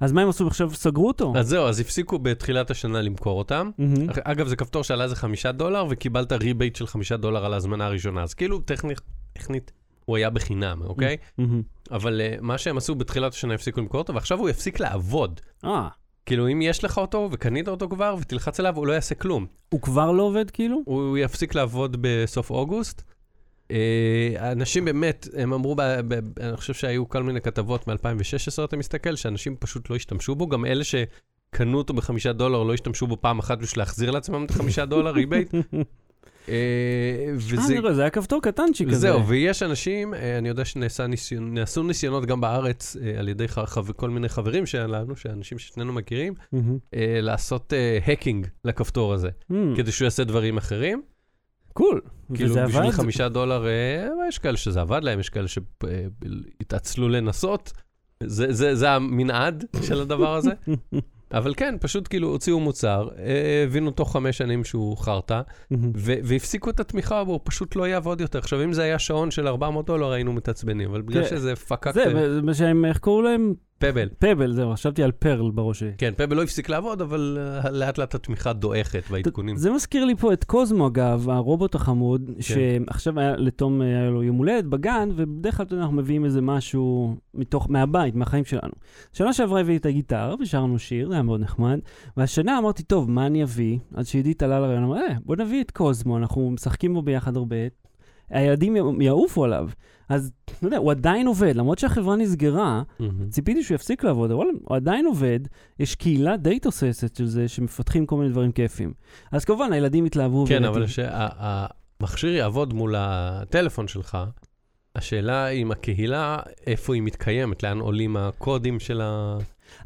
אז מה הם עשו עכשיו? סגרו אותו. אז זהו, אז הפסיקו בתחילת השנה למכור אותם. מהמם. אגב, זה כפתור שעלה איזה חמישה דולר, וקיבלת rebate של חמישה דולר על ההזמנה הראשונה. אז כאילו, טכנית, טכנית, הוא היה בחינם, אוקיי? מהמם. אבל אה, מה שהם עשו בתחילת השנה, הפסיקו למכור אותו, ועכשיו הוא יפסיק לעבוד. אה, כאילו, אם יש לך אותו וקנית אותו כבר, ותלחץ עליו, הוא לא יעשה כלום. הוא כבר לא עובד כאילו? הוא יפסיק לעבוד בסוף אוגוסט. אה, אנשים באמת, הם אמרו, ב, ב, אני חושב שהיו כל מיני כתבות מ-2016, אתה מסתכל, שאנשים פשוט לא השתמשו בו, גם אלה שקנו אותו בחמישה דולר לא השתמשו בו פעם אחת בשביל להחזיר לעצמם את החמישה דולר rebate. אה, אה, וזה... אני רואה, זה היה כפתור קטנצ'יק כזה. זהו, ויש אנשים, אה, אני יודע שנעשו ניסיונות, גם בארץ אה, על ידי כל מיני חברים שלנו, שאנשים ששנינו מכירים. אה, לעשות hacking לכפתור הזה. כדי שהוא יעשה דברים אחרים. קול. כאילו, וזה בשביל עבד? חמישה דולר, אה, יש כאלה שזה עבד להם, יש כאלה שהתעצלו לנסות. זה, זה, זה המנעד של הדבר הזה. אבל כן, פשוט כאילו הוציאו מוצר, אה, הבינו תוך חמש שנים שהוא חרטא, והפסיקו את התמיכה בו, הוא פשוט לא יעבוד יותר. עכשיו, אם זה היה שעון של 400 דולר, היינו מתעצבנים, אבל בגלל. שזה פקק זה, מה שהם, איך קראו להם? פבל. פבל, זהו, חשבתי על פרל בראש שלי. כן, פבל לא הפסיק לעבוד, אבל אה, לאט לאט התמיכה דועכת והעדכונים. זה מזכיר לי פה את קוזמו, אגב, הרובוט החמוד, כן. שעכשיו היה, לתום היה לו יום הולדת בגן, ובדרך כלל אנחנו מביאים איזה משהו מתוך, מהבית, מהחיים שלנו. שנה שעברה הבאתי את הגיטרה, ושרנו שיר, זה היה מאוד נחמד, והשנה אמרתי, טוב, מה אני אביא? אז שעידית עלה לרעיון, אמר, אה, בוא נביא את קוזמו, אנחנו משחקים בו ביחד הרבה. הילדים יעופו עליו. אז, אתה יודע, הוא עדיין עובד, למרות שהחברה נסגרה, מהמם. ציפיתי שהוא יפסיק לעבוד, אבל הוא עדיין עובד, יש קהילה די תוססת של זה, שמפתחים כל מיני דברים כיפים. אז כמובן, הילדים התלהבו. כן, אבל שהמכשיר יעבוד מול הטלפון שלך, השאלה אם הקהילה, איפה היא מתקיימת, לאן עולים הקודים של ה...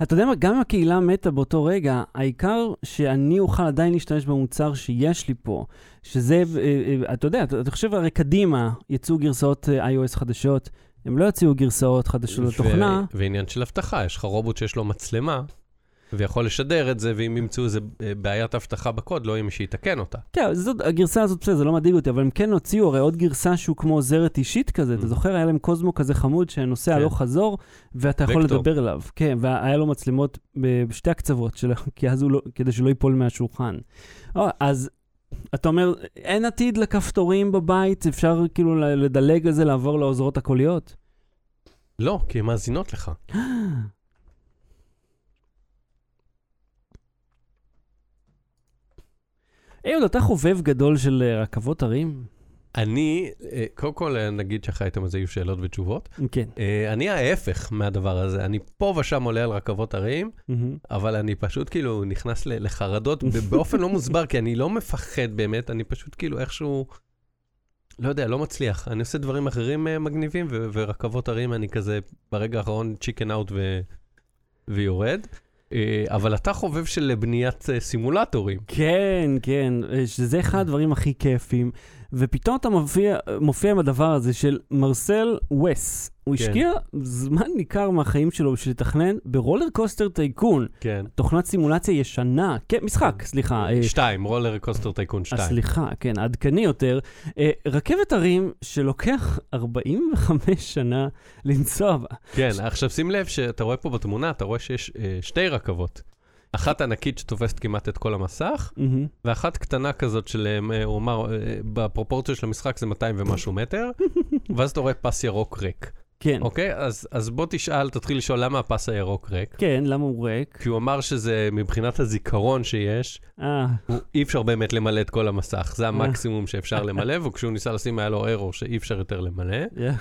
אתה יודע מה, גם אם הקהילה מתה באותו רגע, העיקר שאני אוכל עדיין להשתמש במוצר שיש לי פה, שזה, אה, אה, אתה יודע, אתה אתה חושב הרי קדימה יצאו גרסאות אה, iOS חדשות, הם לא יוציאו גרסאות חדשות לתוכנה. ועניין של אבטחה, יש לך רובוט שיש לו מצלמה, ויכול לשדר את זה, ואם ימצאו איזה בעיית אבטחה בקוד, לא יהיה מי שיתקן אותה. כן, זאת, הגרסה הזאת בסדר, זה לא מדאיג אותי, אבל הם כן הוציאו הרי עוד גרסה שהוא כמו עוזרת אישית כזה, אתה Mm. זוכר? היה להם קוזמו כזה חמוד שנוסע כן. הלוך חזור, ואתה יכול וקטור. לדבר אליו. כן, והיה לו מצלמות בשתי הקצוות שלו, כי אז הוא לא, כדי שלא ייפול מהשולחן. אז אתה אומר, אין עתיד לכפתורים בבית, אפשר כאילו לדלג על זה, לעבור לעוזרות הקוליות? לא, כי הן מאזינות לך. אהוד, אתה חובב גדול של אה, רכבות הרים? אני, אה, קודם כל, אה, נגיד האייטם הזה יהיו שאלות ותשובות. כן. אה, אני ההפך מהדבר הזה. אני פה ושם עולה על רכבות הרים. אבל אני פשוט כאילו נכנס לחרדות באופן לא מוסבר, כי אני לא מפחד באמת, אני פשוט כאילו איכשהו, לא יודע, לא מצליח. אני עושה דברים אחרים מגניבים, ורכבות הרים אני כזה ברגע האחרון chicken out ויורד. אבל אתה חובב של בניית סימולטורים. כן, כן, שזה אחד הדברים הכי כיפים. ופתאום אתה מופיע, מופיע עם הדבר הזה של מרסל וס. הוא כן. השקיע זמן ניכר מהחיים שלו בשביל לתכנן ב RollerCoaster Tycoon, כן. תוכנת סימולציה ישנה, כן, משחק, סליחה. אה, שתיים, RollerCoaster Tycoon אה, שתיים. סליחה, כן, עדכני יותר. אה, רכבת הרים שלוקח 45 שנה לנסוע בה. כן, עכשיו שים לב שאתה רואה פה בתמונה, אתה רואה שיש אה, שתי רכבות. אחת ענקית שתופסת כמעט את כל המסך. ואחת קטנה כזאת של, אה, הוא אמר, אה, בפרופורציה של המשחק זה 200 ומשהו מטר, ואז אתה רואה פס ירוק ריק, כן, אוקיי? אז, אז בוא תשאל, תתחיל לשאול למה הפס הירוק ריק. כן, למה הוא ריק? כי הוא אמר שזה מבחינת הזיכרון שיש, אה, הוא, אי אפשר באמת למלא את כל המסך, זה המקסימום שאפשר למלא, וכשהוא ניסה לשים היה לו ארור שאי אפשר יותר למלא. יא.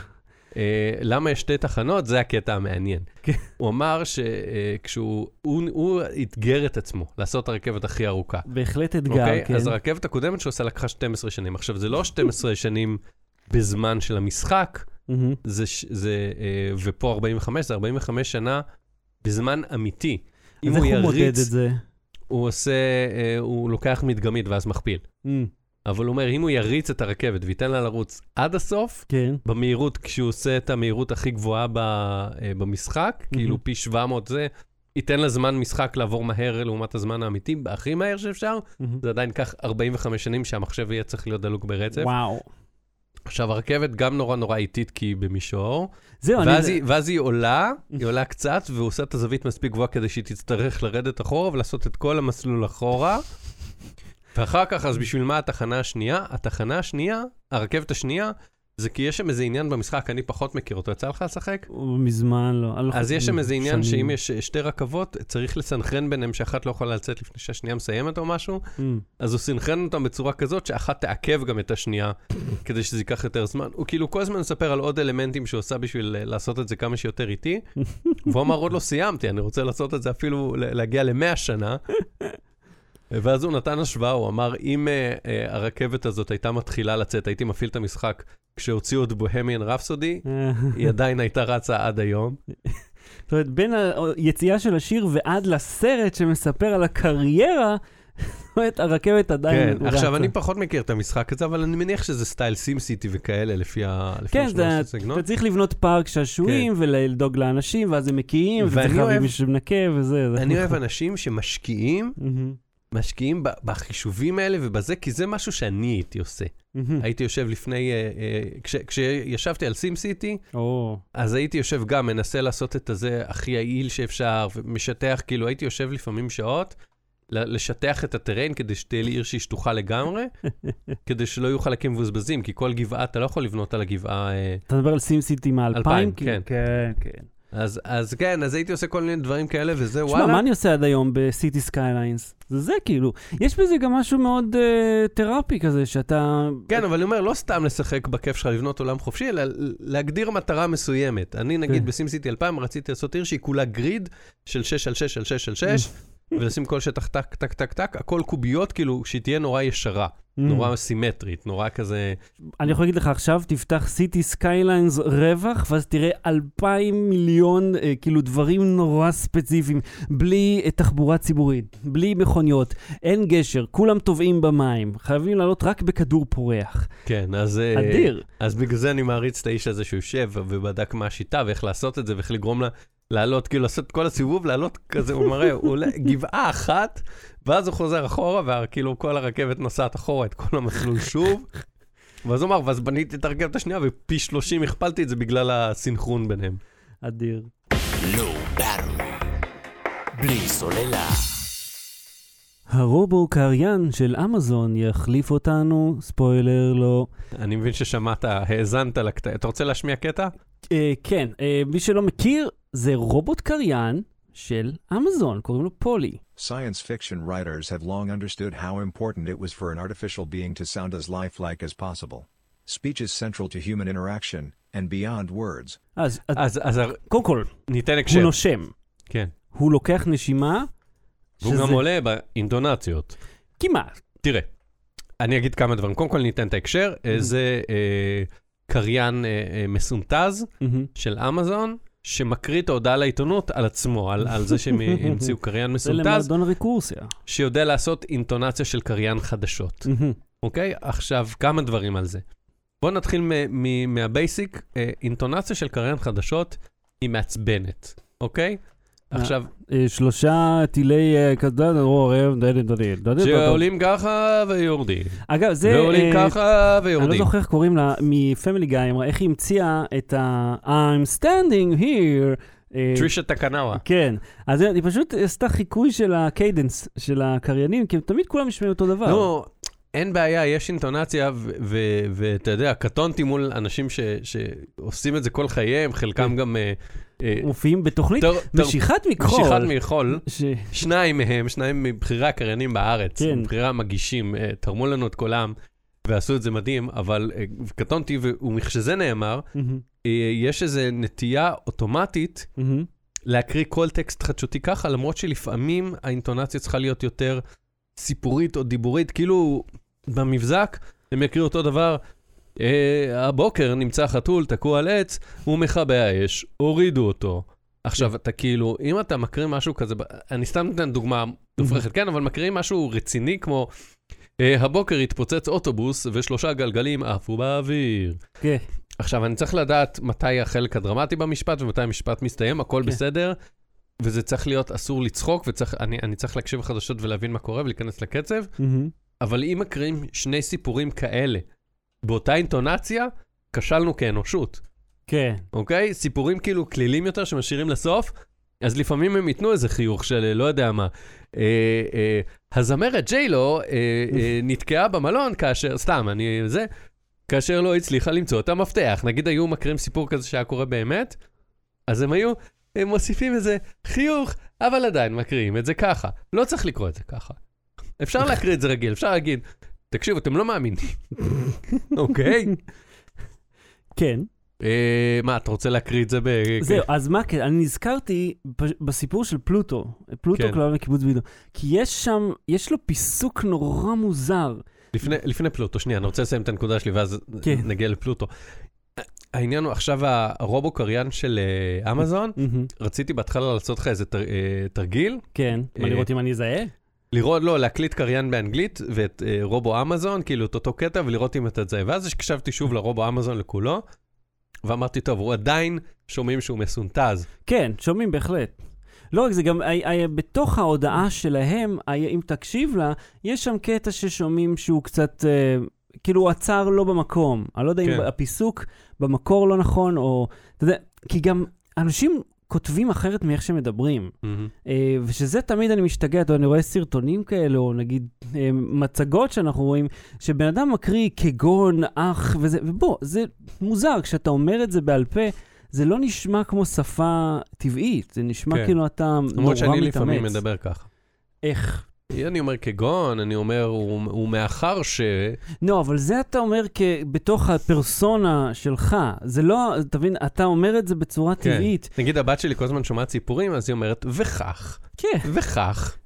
אה, למה יש שתי תחנות? זה הקטע המעניין. הוא אמר שכשהוא הוא, הוא אתגר את עצמו לעשות את הרכבת הכי ארוכה. בהחלט אתגר, אוקיי? כן. אז הרכבת הקודמת שהוא עשה לקחה 12 שנים. עכשיו, זה לא 12 שנים בזמן של המשחק. זה, זה, אה, ופה 45, זה 45 שנה בזמן אמיתי. אם אז איך הוא הוא מודד את יריץ, זה? הוא עושה, אה, הוא לוקח מדגמית ואז מכפיל. אמ, אבל הוא אומר, אם הוא יריץ את הרכבת וייתן לה לרוץ עד הסוף, כן. במהירות, כשהוא עושה את המהירות הכי גבוהה ב, אה, במשחק, כאילו פי 700 זה, ייתן לזמן משחק לעבור מהר לעומת הזמן האמיתי, הכי מהר שאפשר, מהמם. זה עדיין ייקח 45 שנים שהמחשב יהיה צריך להיות דלוק ברצף. וואו. עכשיו, הרכבת גם נורא נורא איטית כי היא במישור, זהו, אני... ואז היא, ואז היא עולה, היא עולה קצת, והוא עושה את הזווית מספיק גבוהה כדי שהיא תצטרך לרדת אחורה ולעשות את כל המסלול אחורה. ואחר כך, אז בשביל מה התחנה השנייה? התחנה השנייה, הרכבת השנייה, זה כי יש שם איזה עניין במשחק, אני פחות מכיר אותו. יצא לך לשחק? מזמן לא. אז יש שם איזה עניין. שאם יש שתי רכבות, צריך לסנכרן ביניהם שאחת לא יכולה לצאת לפני שהשנייה מסיימת או משהו, אמ, אז הוא סנכרן אותם בצורה כזאת שאחת תעכב גם את השנייה, כדי שזה ייקח יותר זמן. הוא כאילו כל הזמן מספר על עוד אלמנטים שהוא עושה בשביל אה, לעשות את זה כמה שיותר איטי, והוא אמר, עוד לא סיימתי, אני רוצה לעשות את זה אפילו להגיע למאה שנה. ואז הוא נתן השוואה, הוא אמר, אם uh, uh, הרכבת הזאת הייתה מתחילה לצאת, הייתי מפעיל את המשחק כשהוציאו את בוהמיאן רפסודי, היא עדיין הייתה רצה עד היום. זאת אומרת, בין היציאה של השיר ועד לסרט שמספר על הקריירה, זאת אומרת, הרכבת עדיין כן, רצה. עכשיו אני פחות מכיר את המשחק הזה, אבל אני מניח שזה סטייל סים סיטי וכאלה, לפי ה... כן, זה. אתה צריך לבנות פארק שעשועים ולדאוג לאנשים, ואז הם מקיאים, וצריך להביא מישהו שמנקה וזה. זה- אני אוהב אנשים שמשקיעים, מהמם, משקיעים בחישובים האלה ובזה, כי זה משהו שאני הייתי עושה. מהמם. הייתי יושב לפני, אה, אה, כש- כשישבתי על סים סיטי, או, אז הייתי יושב גם, מנסה לעשות את הזה הכי יעיל שאפשר, ומשטח, כאילו הייתי יושב לפעמים שעות, לשטח את הטרן כדי שתהיה לי עיר שהיא שטוחה לגמרי, כדי שלא יהיו חלקים מבוזבזים, כי כל גבעה, אתה לא יכול לבנות על הגבעה... אה, אתה מדבר על סים סיטי מה-2000? אלפיים, כאילו? כן. כן, כן. אז, אז כן, אז הייתי עושה כל מיני דברים כאלה, וזה תשמע, וואלה. מה אני עושה עד היום ב Cities Skylines? זה זה כאילו. יש בזה גם משהו מאוד אה, תרפי כזה, שאתה... כן, אבל אני אומר, לא סתם לשחק בכיף שלך לבנות עולם חופשי, אלא להגדיר מטרה מסוימת. אני, נגיד, כן. ב SimCity 2000 רציתי לעשות עיר שהיא כולה grid של 6 על 6 על 6 על 6, ולשים כל שטח טק, טק, טק, טק, הכל קוביות, כאילו, שהיא תהיה נורא ישרה. נורא סימטרית, נורא כזה... אני יכול להגיד לך, עכשיו תפתח Cities Skylines רווח, ואז תראה אלפיים מיליון, אה, כאילו, דברים נורא ספציפיים, בלי אה, תחבורה ציבורית, בלי מכוניות, אין גשר, כולם טובעים במים, חייבים לעלות רק בכדור פורח. כן, אז... אה, אדיר. אז בגלל זה אני מעריץ את האיש הזה שהוא יושב ובדק מה השיטה ואיך לעשות את זה ואיך לגרום לה לעלות, כאילו לעשות את כל הסיבוב, לעלות כזה, הוא מראה, הוא עולה גבעה אחת, ואז הוא חוזר אחורה, וכאילו כל הרכבת נוסעת אחורה את כל המסלול שוב. ואז הוא אמר, ואז בניתי את הרכבת השנייה ופי 30 הכפלתי את זה בגלל הסינכרון ביניהם. אדיר. בלי סוללה. הרובו קריין של אמזון יחליף אותנו, ספוילר לא. אני מבין ששמעת, האזנת לקטע, אתה רוצה להשמיע קטע? אה, כן, אה, מי שלא מכיר, זה רובוט קריין של אמזון, קוראים לו פולי. Science fiction writers have long understood how important it was for an artificial being to sound as lifelike as possible. Speech is central to human interaction, and beyond words. אז אז אז, אז קודם כל, ניתן הוא הקשר. נושם, כן. הוא לוקח נשימה, והוא שזה גם עולה באינטונציות. כמעט. תראה, אני אגיד כמה דברים. קודם כל ניתן את ההקשר. אה, זה אה, קריין אה, אה, מסונטז מהמם. של אמזון, שמקריא את ההודעה לעיתונות על עצמו, על, על זה שהם המציאו קריין זה מסונטז, למועדון רקורסיה. שיודע לעשות אינטונציה של קריין חדשות. אוקיי? עכשיו, כמה דברים על זה. בואו נתחיל מה basic. אה, אינטונציה של קריין חדשות היא מעצבנת, אוקיי? עכשיו, אה, שלושה טילי כזה, או, אה. שעולים ככה ויורדים, אגב, זה... ועולים אה, ככה אני לא ויורדים. זוכר איך קוראים לה, מ Family Guy, אמרה, איך היא המציאה את ה- I'm standing here. Tricia Takanawa. כן, אז היא פשוט עשתה חיקוי של ה cadence של הקריינים, כי תמיד כולם נשמעים אותו דבר. לא, אין בעיה, יש אינטונציה, ואתה יודע, קטונתי מול אנשים ש- שעושים את זה כל חייהם, חלקם כן. גם... אה, אה, מופיעים בתוכנית משיכת מכחול. משיכת מחול. ש... שניים מהם, שניים מבכירי הקריינים בארץ, כן. מבכירי המגישים, אה, תרמו לנו את קולם ועשו את זה מדהים, אבל קטונתי, ומכשזה נאמר, יש איזו נטייה אוטומטית. להקריא כל טקסט חדשותי ככה, למרות שלפעמים האינטונציה צריכה להיות יותר סיפורית או דיבורית, כאילו במבזק הם יקריאו אותו דבר. אה, הבוקר נמצא חתול תקוע על עץ, הוא מכבה אש, הורידו אותו. עכשיו, אתה כאילו, אם אתה מקריא משהו כזה, אני סתם נותן דוגמה מופרכת, כן, אבל מקריאים משהו רציני כמו, אה, הבוקר התפוצץ אוטובוס ושלושה גלגלים עפו באוויר. כן. עכשיו, אני צריך לדעת מתי החלק הדרמטי במשפט ומתי המשפט מסתיים, הכל כן. בסדר. וזה צריך להיות אסור לצחוק, ואני צריך להקשיב לחדשות ולהבין מה קורה ולהיכנס לקצב. אבל אם מקריאים שני סיפורים כאלה באותה אינטונציה, כשלנו כאנושות, כן. אוקיי? סיפורים כאילו כלילים יותר שמשאירים לסוף, אז לפעמים הם ייתנו איזה חיוך של אה, לא יודע מה. אה, אה, הזמרת ג'יילו אה, אה, נתקעה במלון כאשר, סתם, אני זה, כאשר לא הצליחה למצוא את המפתח. נגיד היו מקריאים סיפור כזה שהיה קורה באמת, אז הם היו, הם מוסיפים איזה חיוך, אבל עדיין מקריאים את זה ככה. לא צריך לקרוא את זה ככה. אפשר להקריא את זה רגיל, אפשר להגיד, תקשיבו, אתם לא מאמינים. אוקיי? כן. אה, מה, אתה רוצה להקריא את זה ב... זהו, אז מה כן, אני נזכרתי בסיפור של פלוטו, פלוטו כן. קללה בקיבוץ בידו, כי יש שם, יש לו פיסוק נורא מוזר. לפני, לפני פלוטו, שנייה, אני רוצה לסיים את הנקודה שלי ואז כן. נגיע לפלוטו. העניין הוא עכשיו הרובו קריין של אה, אמזון. רציתי בהתחלה לעשות לך איזה אה, תרגיל, כן, מה לראות אם אני אזהה? לראות, לא, להקליט קריין באנגלית ואת אה, רובו אמזון, כאילו את אותו קטע, ולראות אם אתה תזהה. ואז הקשבתי שוב לרובו אמזון לכולו, ואמרתי, טוב, הוא עדיין שומעים שהוא מסונטז. כן, שומעים בהחלט. לא רק זה, גם היה, היה, בתוך ההודעה שלהם, היה, אם תקשיב לה, יש שם קטע ששומעים שהוא קצת, אה, כאילו הוא עצר לא במקום. אני לא יודע כן. אם הפיסוק במקור לא נכון, או... אתה יודע, כי גם אנשים כותבים אחרת מאיך שמדברים. אה, ושזה תמיד אני משתגע, אתה יודע, אני רואה סרטונים כאלה, או נגיד אה, מצגות שאנחנו רואים, שבן אדם מקריא כגון, אח וזה, ובוא, זה מוזר, כשאתה אומר את זה בעל פה, זה לא נשמע כמו שפה טבעית, זה נשמע כן. כאילו אתה נורא למרות שאני מתאמץ. לפעמים מדבר ככה. איך? אני אומר כגון, אני אומר, הוא, הוא מאחר ש... לא, אבל זה אתה אומר כ... בתוך הפרסונה שלך. זה לא, אתה מבין, אתה אומר את זה בצורה כן. טבעית. נגיד הבת שלי כל הזמן שומעת סיפורים, אז היא אומרת, וכך, כן. וכך.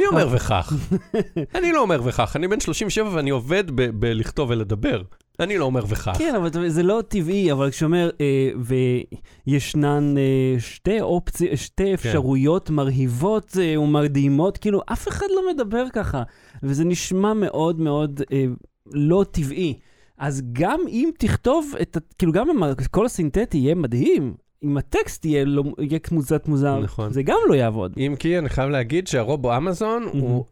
מי אומר וכך? אני לא אומר וכך, אני בן 37 ואני עובד בלכתוב ולדבר. אני לא אומר וכך. כן, אבל זה לא טבעי, אבל כשאומר, אה, וישנן אה, שתי אופציות, שתי אפשרויות מרהיבות אה, ומרדימות, כאילו, אף אחד לא מדבר ככה, וזה נשמע מאוד מאוד אה, לא טבעי. אז גם אם תכתוב את, ה- כאילו, גם אם הקול הסינתטי יהיה מדהים, אם הטקסט יהיה, לא, יהיה קצת מוזר, נכון. זה גם לא יעבוד. אם כי אני חייב להגיד שהרובו אמזון הוא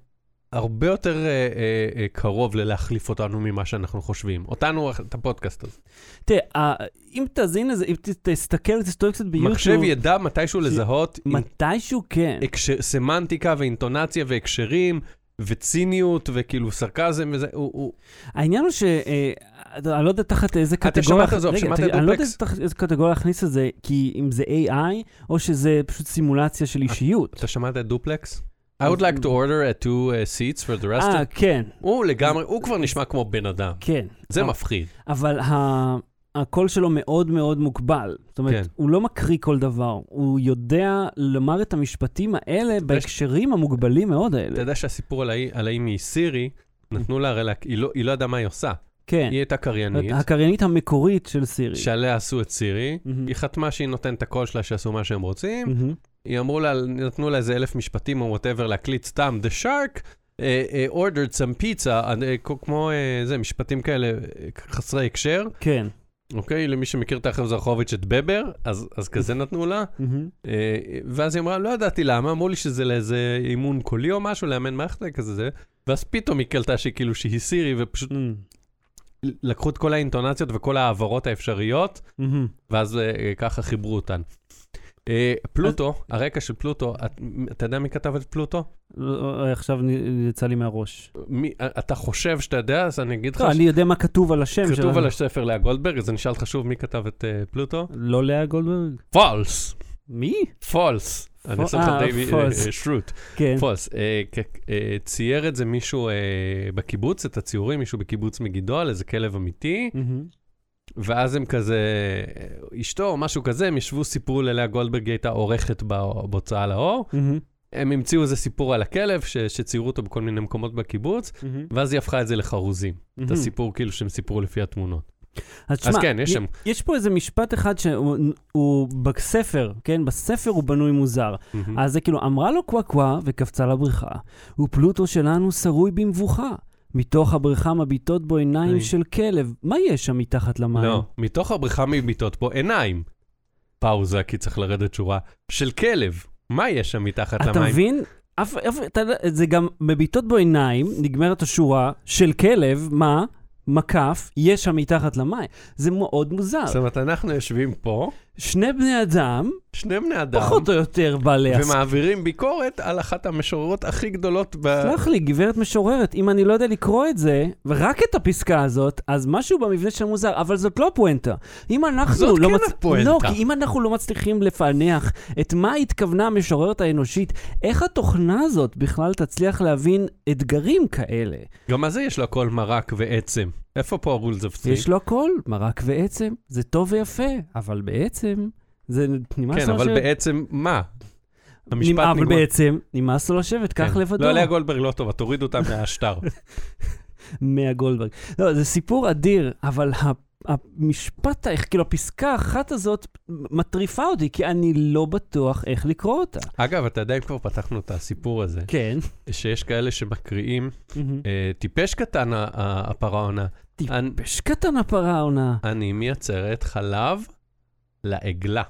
הרבה יותר אה, אה, אה, קרוב ללהחליף אותנו ממה שאנחנו חושבים. אותנו, את הפודקאסט הזה. תראה, אה, אם תאזין לזה, אם תסתכל, תסתובב קצת ביוטיוב, מחשב ידע מתישהו לזהות עם מתישהו כן. הקשר, סמנטיקה ואינטונציה והקשרים וציניות וכאילו סרקזם וזה, הוא... הוא... העניין הוא ש... אה, אני לא יודע תחת איזה אתה קטגוריה... שמעת, עזוב, רגע, שמעת את אני לא יודע? תחת איזה קטגוריה להכניס את זה, כי אם זה AI, או שזה פשוט סימולציה של אישיות. אתה שמעת את דופלקס? I would like to order at two uh, seats for the rest אה, of... כן, הוא לגמרי, הוא כבר נשמע כמו בן אדם. כן. זה אבל- מפחיד. אבל ה- הקול שלו מאוד מאוד מוגבל. זאת אומרת, כן. הוא לא מקריא כל דבר. הוא יודע לומר את המשפטים האלה בהקשרים המוגבלים מאוד אתה האלה. יודע שהסיפור על ההיא- על ההיא מ Siri, נתנו לה הרי, היא לא- היא לא ידעה מה היא עושה. כן. היא הייתה קריינית, הקריינית המקורית של Siri. שעליה עשו את Siri, מהמם. היא חתמה שהיא נותנת את הקול שלה שיעשו מה שהם רוצים, מהמם. היא אמרו לה, נתנו לה איזה אלף משפטים או whatever להקליט סתם, The Shark uh, uh, ordered some pizza, uh, uh, כמו uh, זה, משפטים כאלה uh, חסרי הקשר, כן. אוקיי? למי שמכיר את האחר זרחוביץ' את בבר, אז, אז כזה נתנו לה. Uh, ואז היא אמרה, לא ידעתי למה, אמרו לי שזה לאיזה אימון קולי או משהו, לאמן מערכת כזה זה, ואז פתאום היא קלטה שהיא כאילו שהיא סירי, ופשוט מהמם. לקחו את כל האינטונציות וכל ההעברות האפשריות, מהמם. ואז אה, ככה חיברו אותן. אה, פלוטו, הרקע של פלוטו, את- אתה יודע מי כתב את פלוטו? לא, עכשיו נ- יצא לי מהראש. מי, אתה חושב שאתה יודע, אז אני אגיד לך, לא, אני יודע מה כתוב על השם של... כתוב על הספר לאה גולדברג, אז אני אשאל אותך שוב מי כתב את אה, פלוטו? לא לאה גולדברג? false, מי? false. אני אעשה לך אה, Dwight false. אה, Schrute. כן. false. אה, אה, צייר את זה מישהו אה, בקיבוץ, את הציורים, מישהו בקיבוץ מגידו, על איזה כלב אמיתי. ואז הם כזה, אשתו או משהו כזה, הם ישבו, סיפרו ללאה גולדברג, היא הייתה עורכת בהוצאה לאור. הם המציאו איזה סיפור על הכלב, ש- שציירו אותו בכל מיני מקומות בקיבוץ. ואז היא הפכה את זה לחרוזים. את. הסיפור כאילו שהם סיפרו לפי התמונות. אז תשמע, כן, יש שם. יש פה איזה משפט אחד שהוא הוא בספר, כן? בספר הוא בנוי מוזר. מהמם. אז זה כאילו, אמרה לו קווה קווה וקפצה לבריכה, ופלוטו שלנו שרוי במבוכה. מתוך הבריכה מביטות בו עיניים. של כלב. מה יש שם מתחת למים? לא, מתוך הבריכה מביטות פה עיניים. פאוזה, כי צריך לרדת שורה, של כלב. מה יש שם מתחת אתה למים? מבין? אף, אף, אתה, זה גם מביטות בו עיניים, נגמרת השורה של כלב, מה? מקף, יש שם מתחת למים. זה מאוד מוזר. זאת אומרת, אנחנו יושבים פה, שני בני אדם, שני בני אדם, פחות או יותר בעלי עסק. ומעבירים ביקורת על אחת המשוררות הכי גדולות ב... סלח לי, גברת משוררת, אם אני לא יודע לקרוא את זה, ורק את הפסקה הזאת, אז משהו במבנה שם מוזר, אבל זאת לא הפואנטה. אם אנחנו זאת לא כן מצ- הפואנטה. לא, כי אם אנחנו לא מצליחים לפענח את מה התכוונה המשוררת האנושית, איך התוכנה הזאת בכלל תצליח להבין אתגרים כאלה? גם מה זה יש לו הכל מרק ועצם? איפה פה ה-rules of three? יש לו הכל, מרק ועצם, זה טוב ויפה, אבל בעצם, זה נמאס כן, לו אבל לשבת. בעצם מה? המשפט אבל נגמר. בעצם, נמאס לו לשבת, כך כן. לבדו. לא, לאה גולדברג לא טובה, תוריד אותה מהשטר. מהגולדברג. לא, זה סיפור אדיר, אבל המשפט, כאילו הפסקה האחת הזאת מטריפה אותי, כי אני לא בטוח איך לקרוא אותה. אגב, אתה יודע אם כבר פתחנו את הסיפור הזה, כן. שיש כאלה שמקריאים. אה, טיפש קטן ה- טיפש קטן הפרה העונה. אני מייצרת חלב לעגלה.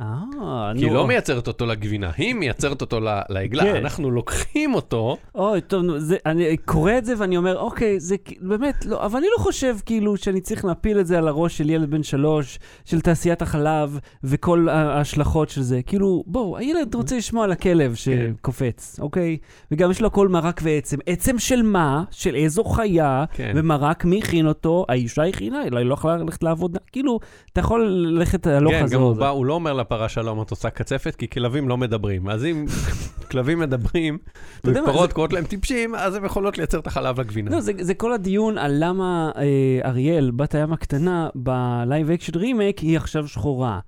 אה, כי היא. לא מייצרת אותו לגבינה, היא מייצרת אותו לעגלה. כן. אנחנו לוקחים אותו, אוי, טוב, זה, אני קורא את זה ואני אומר, אוקיי, זה באמת, לא, אבל אני לא חושב כאילו שאני צריך להפיל את זה על הראש של ילד בן שלוש, של תעשיית החלב וכל ההשלכות של זה. כאילו, בואו, הילד רוצה לשמוע על הכלב שקופץ, אוקיי? וגם יש לו הכל מרק ועצם. עצם של מה? של איזו חיה? כן. ומרק, מי הכין אותו? האישה הכינה, היא לא יכולה ללכת לעבוד. כאילו, אתה יכול ללכת הלוך כן, גם חזור. הוא זה. בא, הוא לא אומר לפרה שלום, את עושה קצפת, כי כלבים לא מדברים. אז אם כלבים מדברים, ופרות קוראות להם טיפשים, אז הם יכולות לייצר את החלב לגבינה. לא, זה, זה כל הדיון על למה אה, אריאל, בת הים הקטנה, ב live action remake, היא עכשיו שחורה.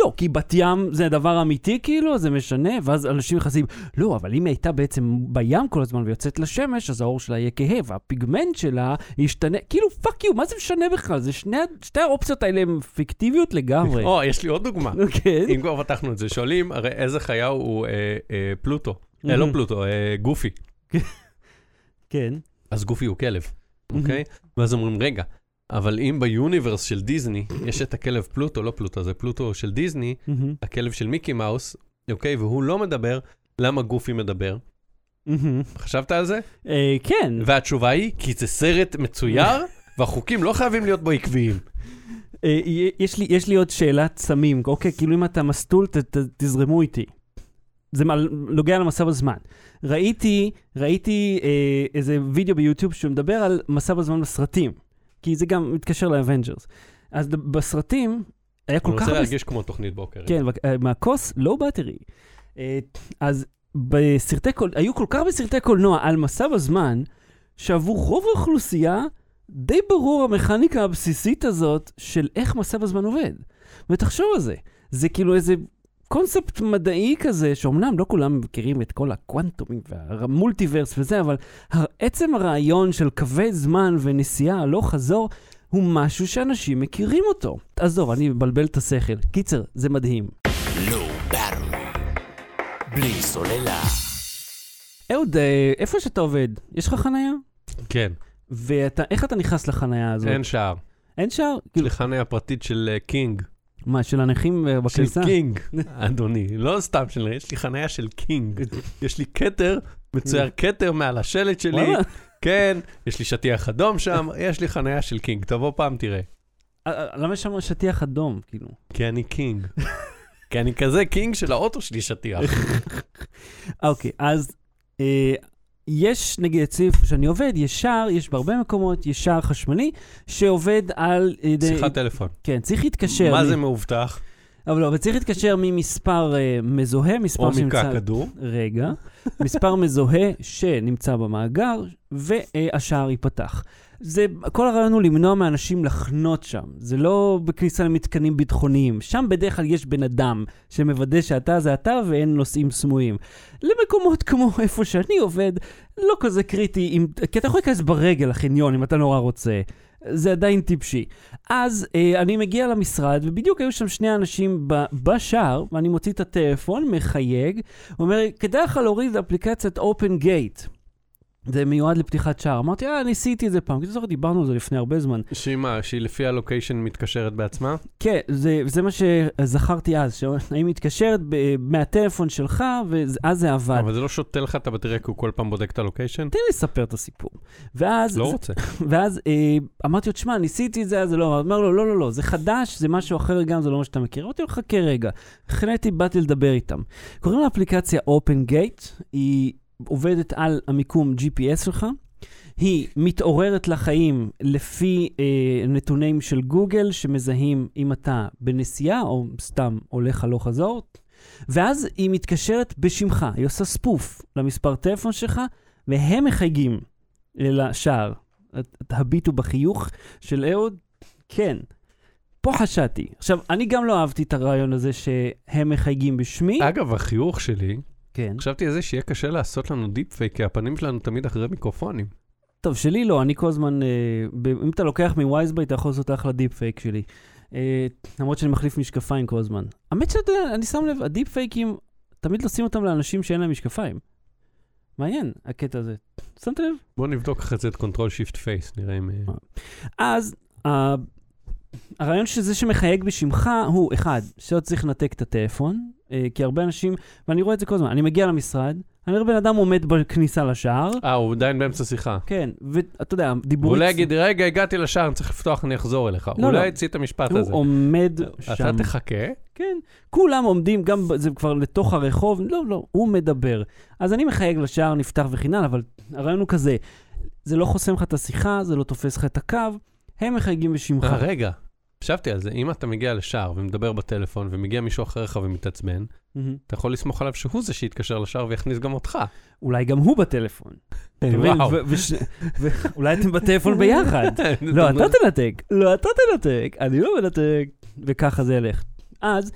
לא, כי בת ים זה דבר אמיתי כאילו, זה משנה, ואז אנשים נכנסים, לא, אבל אם היא הייתה בעצם בים כל הזמן ויוצאת לשמש, אז העור שלה יהיה כהה, והפיגמנט שלה ישתנה, כאילו, fuck you, מה זה משנה בכלל? זה שני, שתי האופציות האלה הן פיקטיביות לגמרי. או, יש לי עוד דוגמה. כן. אם כבר פתחנו את זה, שואלים, הרי איזה חיה הוא אה, אה, פלוטו. אה, לא מהמם. פלוטו, אה, גופי. כן. אז גופי הוא כלב, אוקיי? ואז אומרים, רגע, אבל אם ביוניברס של דיזני יש את הכלב פלוטו, לא פלוטו, זה פלוטו של מהמם. הכלב של מיקי מאוס, אוקיי? והוא לא מדבר, למה גופי מדבר? חשבת על זה? אה, כן. והתשובה היא, כי זה סרט מצויר, והחוקים לא חייבים להיות בו עקביים. אה, יש לי, יש לי עוד שאלת סמים, אוקיי? כאילו אם אתה מסטול, ת, ת, תזרמו איתי. זה נוגע למסע בזמן. ראיתי, ראיתי אה, איזה וידאו ביוטיוב שמדבר על מסע בזמן בסרטים, כי זה גם מתקשר ל Avengers. אז בסרטים היה כל אני כך רוצה הרבה... להרגיש כמו תוכנית בוקר. כן, אה, מהכוס, לא battery. אה, אז בסרטי קול... היו כל כך הרבה סרטי קולנוע על מסע בזמן, שעבור רוב האוכלוסייה, די ברור המכניקה הבסיסית הזאת של איך מסע בזמן עובד. ותחשוב על זה, זה כאילו איזה קונספט מדעי כזה, שאומנם לא כולם מכירים את כל הקוונטומים והמולטיברס וזה, אבל עצם הרעיון של קווי זמן ונסיעה הלוך חזור, הוא משהו שאנשים מכירים אותו. עזוב, אני מבלבל את השכל. קיצר, זה מדהים. באטרי. בלי סוללה. אהוד, אה, איפה שאתה עובד, יש לך חנייה? כן, ואיך אתה נכנס לחנייה הזאת? אין שער. אין שער? יש כאילו, לי חניה פרטית של אה, king. מה, של הנכים אה, של בכניסה? קינג, אדוני. לא סתם של... יש לי חניה של king. יש לי כתר, מצויר כתר מעל השלט שלי. כן, יש לי שטיח אדום שם, יש לי חניה של king. תבוא פעם, תראה. אה, אה, למה יש שם שטיח אדום, כאילו? כי אני king. כי אני כזה king של האוטו שלי שטיח. אוקיי, אז יש, נגיד, אצלי איפה שאני עובד, יש שער, יש בהרבה מקומות, יש שער חשמלי, שעובד על... ידי- שיחת טלפון. כן, צריך להתקשר. מה מ- זה מאובטח? אבל לא, אבל צריך להתקשר ממספר אה, מזוהה, מספר או שנמצא... מקע כדור. רגע, מספר מזוהה שנמצא במאגר, והשער ייפתח. זה, כל הרעיון הוא למנוע מאנשים לחנות שם. זה לא בכניסה למתקנים ביטחוניים. שם בדרך כלל יש בן אדם שמוודא שאתה זה אתה ואין נוסעים סמויים. למקומות כמו איפה שאני עובד, לא כזה קריטי, אם, כי אתה יכול להיכנס ברגל לחניון אם אתה נורא רוצה. זה עדיין טיפשי. אז אה, אני מגיע למשרד, ובדיוק היו שם שני אנשים ב- בשער, ואני מוציא את הטלפון, מחייג, אומר, כדאי לך להוריד את אפליקציית Open Gate. זה מיועד לפתיחת שער. אמרתי, אה, ניסיתי את זה פעם, כי זוכר, דיברנו על זה לפני הרבה זמן. שהיא מה, שהיא לפי הלוקיישן מתקשרת בעצמה? כן, זה, זה מה שזכרתי אז, שהיא מתקשרת ב- מהטלפון שלך, ואז זה עבד. אבל זה לא שותה לך את הבטריה כי הוא כל פעם בודק את הלוקיישן? תן לי לספר את הסיפור. ואז, לא רוצה. ואז אה, אמרתי לו, תשמע, ניסיתי את זה, אז זה לא, אומר לו, לא, לא, לא, זה חדש, זה משהו אחר גם, זה לא מה שאתה מכיר. אמרתי לו, חכה רגע. החלטתי, באתי לדבר איתם. קוראים לאפליקציה Open Gate, היא עובדת על המיקום GPS שלך. היא מתעוררת לחיים לפי אה, נתונים של גוגל שמזהים אם אתה בנסיעה או סתם הולך הלוך חזור, ואז היא מתקשרת בשמך, היא עושה ספוף למספר טלפון שלך, והם מחייגים לשער. הביטו בחיוך של אהוד, כן. פה חשדתי. עכשיו, אני גם לא אהבתי את הרעיון הזה שהם מחייגים בשמי. אגב, החיוך שלי, כן. חשבתי על זה שיהיה קשה לעשות לנו deep fake, כי הפנים שלנו תמיד אחרי מיקרופונים. טוב, שלי לא, אני כל הזמן, אה, ב- אם אתה לוקח מ WiseBuy, אתה יכול לעשות אחלה deep fake שלי. אה, למרות שאני מחליף משקפיים כל הזמן. האמת שאתה יודע, אני שם לב, ה deep fake ים, תמיד לשים אותם לאנשים שאין להם משקפיים. מעניין, הקטע הזה. שמת לב? בוא נבדוק אחרי זה את Control Shift Face, נראה אם... אה, אז ה- הרעיון שזה שמחייג בשמך הוא, אחד, שאתה צריך לנתק את הטלפון, אה, כי הרבה אנשים, ואני רואה את זה כל הזמן, אני מגיע למשרד, אני רואה בן אדם עומד בכניסה לשער, אה, הוא עדיין באמצע שיחה. כן, ואתה יודע, הוא דיבורית... אולי יגיד, רגע, הגעתי לשער, אני צריך לפתוח, אני אחזור אליך. לא, אולי לא. יציא את המשפט הוא הזה. עומד שם. אתה תחכה, כן, כולם עומדים, גם זה כבר לתוך הרחוב, לא, לא, הוא מדבר. אז אני מחייג לשער, נפתח וכן הלאה, אבל הרעיון הוא כזה, זה לא חוסם לך את השיחה, זה לא תופס לך את הקו, הם מחייגים בשמך. אה, רגע, חשבתי על זה, אם אתה מגיע לשער ומדבר בטלפון ומגיע מישהו אחריך ומתעצבן. אתה יכול לסמוך עליו שהוא זה שיתקשר לשער ויכניס גם אותך. אולי גם הוא בטלפון. וואו. ואולי אתם בטלפון ביחד. לא, אתה תנתק, לא, אתה תנתק, אני לא מנתק, וככה זה ילך. אז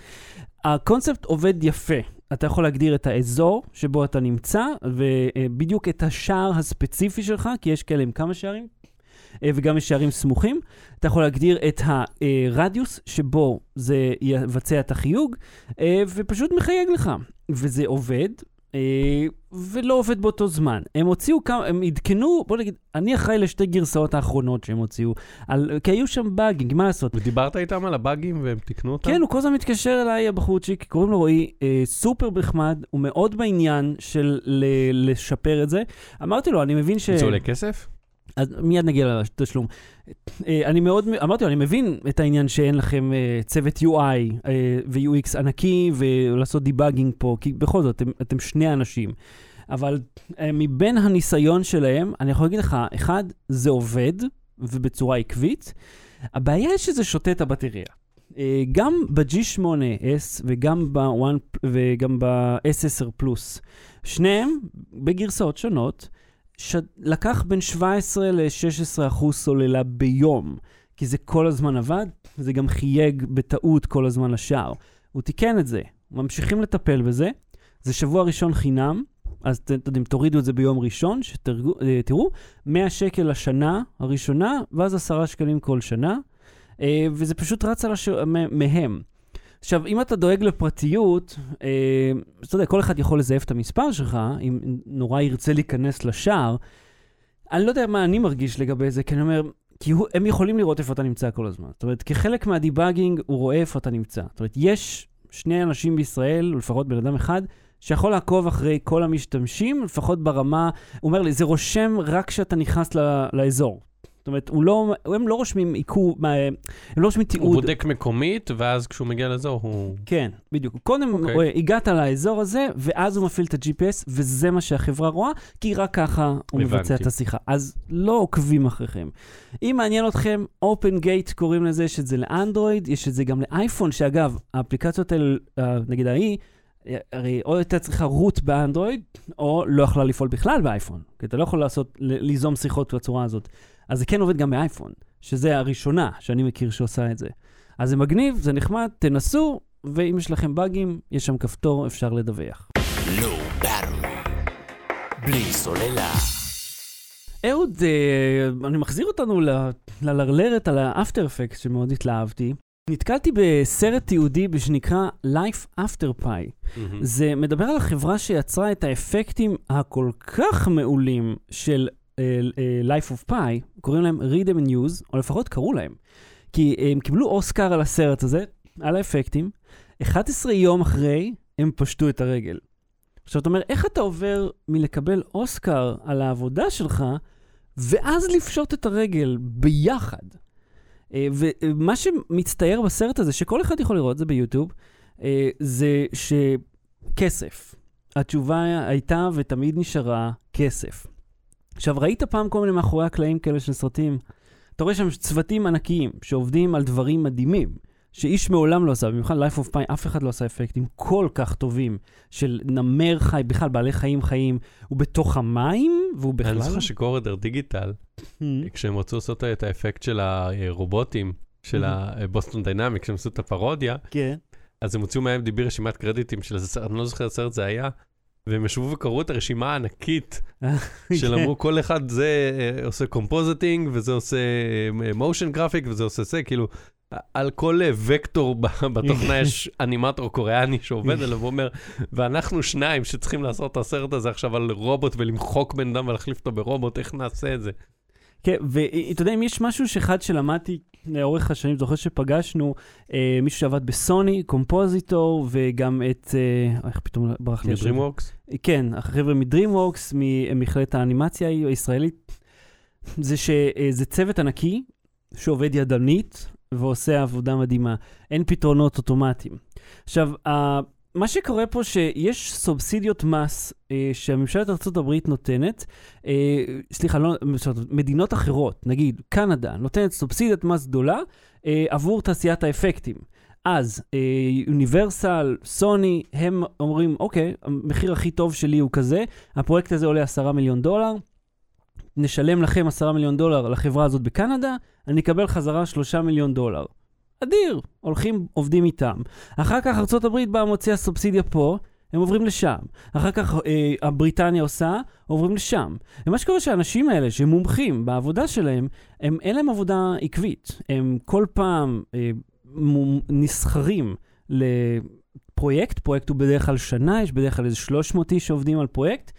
הקונספט עובד יפה. אתה יכול להגדיר את האזור שבו אתה נמצא, ובדיוק את השער הספציפי שלך, כי יש כאלה עם כמה שערים, וגם יש שערים סמוכים. אתה יכול להגדיר את הרדיוס שבו זה יבצע את החיוג, אה, ופשוט מחייג לך. וזה עובד, אה, ולא עובד באותו זמן. הם הוציאו כמה, הם עדכנו, בוא נגיד, אני אחראי לשתי גרסאות האחרונות שהם הוציאו, על, כי היו שם באגינג, מה לעשות? ודיברת איתם על הבאגים והם תיקנו אותם? כן, הוא כל הזמן מתקשר אליי, הבחורצ'יק, קוראים לו רועי, אה, סופר נחמד, הוא מאוד בעניין של ל- לשפר את זה. אמרתי לו, אני מבין ש... זה עולה כסף? אז מיד נגיע לתשלום. אה, אני מאוד, אמרתי לו, אני מבין את העניין שאין לכם אה, צוות UI אה, ו-UX ענקי ולעשות דיבאגינג פה, כי בכל זאת, אתם, אתם שני אנשים. אבל מבין הניסיון שלהם, אני יכול להגיד לך, אחד, זה עובד, ובצורה עקבית. הבעיה היא שזה שותה את הבטריה. גם ב-G8S וגם ב-1 וגם ב-S10 פלוס, שניהם בגרסאות שונות, ש... לקח בין 17 ל-16 אחוז סוללה ביום, כי זה כל הזמן עבד, זה גם חייג בטעות כל הזמן לשער. הוא תיקן את זה, ממשיכים לטפל בזה, זה שבוע ראשון חינם, אז אתם יודעים, תורידו את זה ביום ראשון, שתראו, 100 שקל לשנה הראשונה, ואז 10 שקלים כל שנה, אה, וזה פשוט רץ על הש... מהם. עכשיו, אם אתה דואג לפרטיות, אה, אתה יודע, כל אחד יכול לזייף את המספר שלך, אם נורא ירצה להיכנס לשער. אני לא יודע מה אני מרגיש לגבי זה, כי אני אומר, כי הוא, הם יכולים לראות איפה אתה נמצא כל הזמן. זאת אומרת, כחלק מהדיבאגינג, הוא רואה איפה אתה נמצא. זאת אומרת, יש שני אנשים בישראל, או לפחות בן אדם אחד, שיכול לעקוב אחרי כל המשתמשים, לפחות ברמה, הוא אומר לי, זה רושם רק כשאתה נכנס ל, לאזור. זאת אומרת, הוא לא, הם לא רושמים עיכוב, הם לא רושמים תיעוד. הוא בודק מקומית, ואז כשהוא מגיע לאזור הוא... כן, בדיוק. קודם אוקיי. okay. הגעת לאזור הזה, ואז הוא מפעיל את ה-GPS, וזה מה שהחברה רואה, כי רק ככה הוא הבנתי. מבצע את השיחה. אז לא עוקבים אחריכם. אם מעניין אתכם, Open Gate קוראים לזה, יש את זה לאנדרואיד, יש את זה גם לאייפון, שאגב, האפליקציות האלה, אה, נגיד ההיא, הרי או הייתה צריכה רוט באנדרואיד, או לא יכלה לפעול בכלל באייפון. כי אתה לא יכול לעשות, ליזום שיחות בצורה הזאת. אז זה כן עובד גם באייפון, שזה הראשונה שאני מכיר שעושה את זה. אז זה מגניב, זה נחמד, תנסו, ואם יש לכם באגים, יש שם כפתור, אפשר לדווח. Battery. בלי סוללה. אהוד, אה, אני מחזיר אותנו ללרלרת על האפטר אפקט שמאוד התלהבתי. נתקלתי בסרט תיעודי שנקרא Life After Pie. מהמם. זה מדבר על החברה שיצרה את האפקטים הכל כך מעולים של Life of Pi, קוראים להם Read them News, או לפחות קראו להם. כי הם קיבלו אוסקר על הסרט הזה, על האפקטים, 11 יום אחרי הם פשטו את הרגל. עכשיו, אתה אומר, איך אתה עובר מלקבל אוסקר על העבודה שלך, ואז לפשוט את הרגל ביחד? אה, ומה שמצטייר בסרט הזה, שכל אחד יכול לראות, זה ביוטיוב, אה, זה שכסף. התשובה הייתה ותמיד נשארה כסף. עכשיו, ראית פעם כל מיני מאחורי הקלעים כאלה של סרטים? אתה רואה שם צוותים ענקיים שעובדים על דברים מדהימים, שאיש מעולם לא עשה, במיוחד Life of Pi, אף אחד לא עשה אפקטים כל כך טובים של נמר חי, בכלל בעלי חיים חיים, הוא בתוך המים, והוא בכלל... אני זוכר שקורדר דיגיטל, כשהם רצו לעשות את האפקט של הרובוטים, של הבוסטון דיינמיק, כשהם עשו את הפרודיה, כן. אז הם הוציאו מה-IMDB רשימת קרדיטים של איזה סרט, אני לא זוכר איזה סרט זה היה, והם ישבו וקראו את הרשימה הענקית, של. אמרו כל אחד זה אה, עושה compositing, וזה עושה motion graphic, וזה עושה זה, כאילו, על כל אה, וקטור בתוכנה יש אנימטור קוריאני שעובד עליו, הוא אומר, ואנחנו שניים שצריכים לעשות את הסרט הזה עכשיו על רובוט ולמחוק בן אדם ולהחליף אותו ברובוט, איך נעשה את זה? כן, ואתה יודע, אם יש משהו שאחד שלמדתי לאורך השנים, זוכר שפגשנו אה, מישהו שעבד בסוני, קומפוזיטור, וגם את, אה, איך פתאום ברח לי? מ-DreamWorks? כן, החבר'ה מ-DreamWorks, ממכללת האנימציה הישראלית, זה שזה צוות ענקי שעובד ידנית ועושה עבודה מדהימה. אין פתרונות אוטומטיים. עכשיו, ה- מה שקורה פה שיש סובסידיות מס אה, שממשלת ארה"ב נותנת, אה, סליחה, לא, מדינות אחרות, נגיד קנדה, נותנת סובסידיית מס גדולה אה, עבור תעשיית האפקטים. אז יוניברסל, סוני, הם אומרים, אוקיי, המחיר הכי טוב שלי הוא כזה, הפרויקט הזה עולה 10 מיליון דולר, נשלם לכם 10 מיליון דולר לחברה הזאת בקנדה, אני אקבל חזרה 3 מיליון דולר. אדיר, הולכים, עובדים איתם. אחר כך ארה"ב באה מוציאה סובסידיה פה, הם עוברים לשם. אחר כך אה, הבריטניה עושה, עוברים לשם. ומה שקורה שהאנשים האלה, שהם מומחים בעבודה שלהם, הם, אין להם עבודה עקבית. הם כל פעם אה, מום- נסחרים לפרויקט, פרויקט הוא בדרך כלל שנה, יש בדרך כלל איזה 300 איש שעובדים על פרויקט,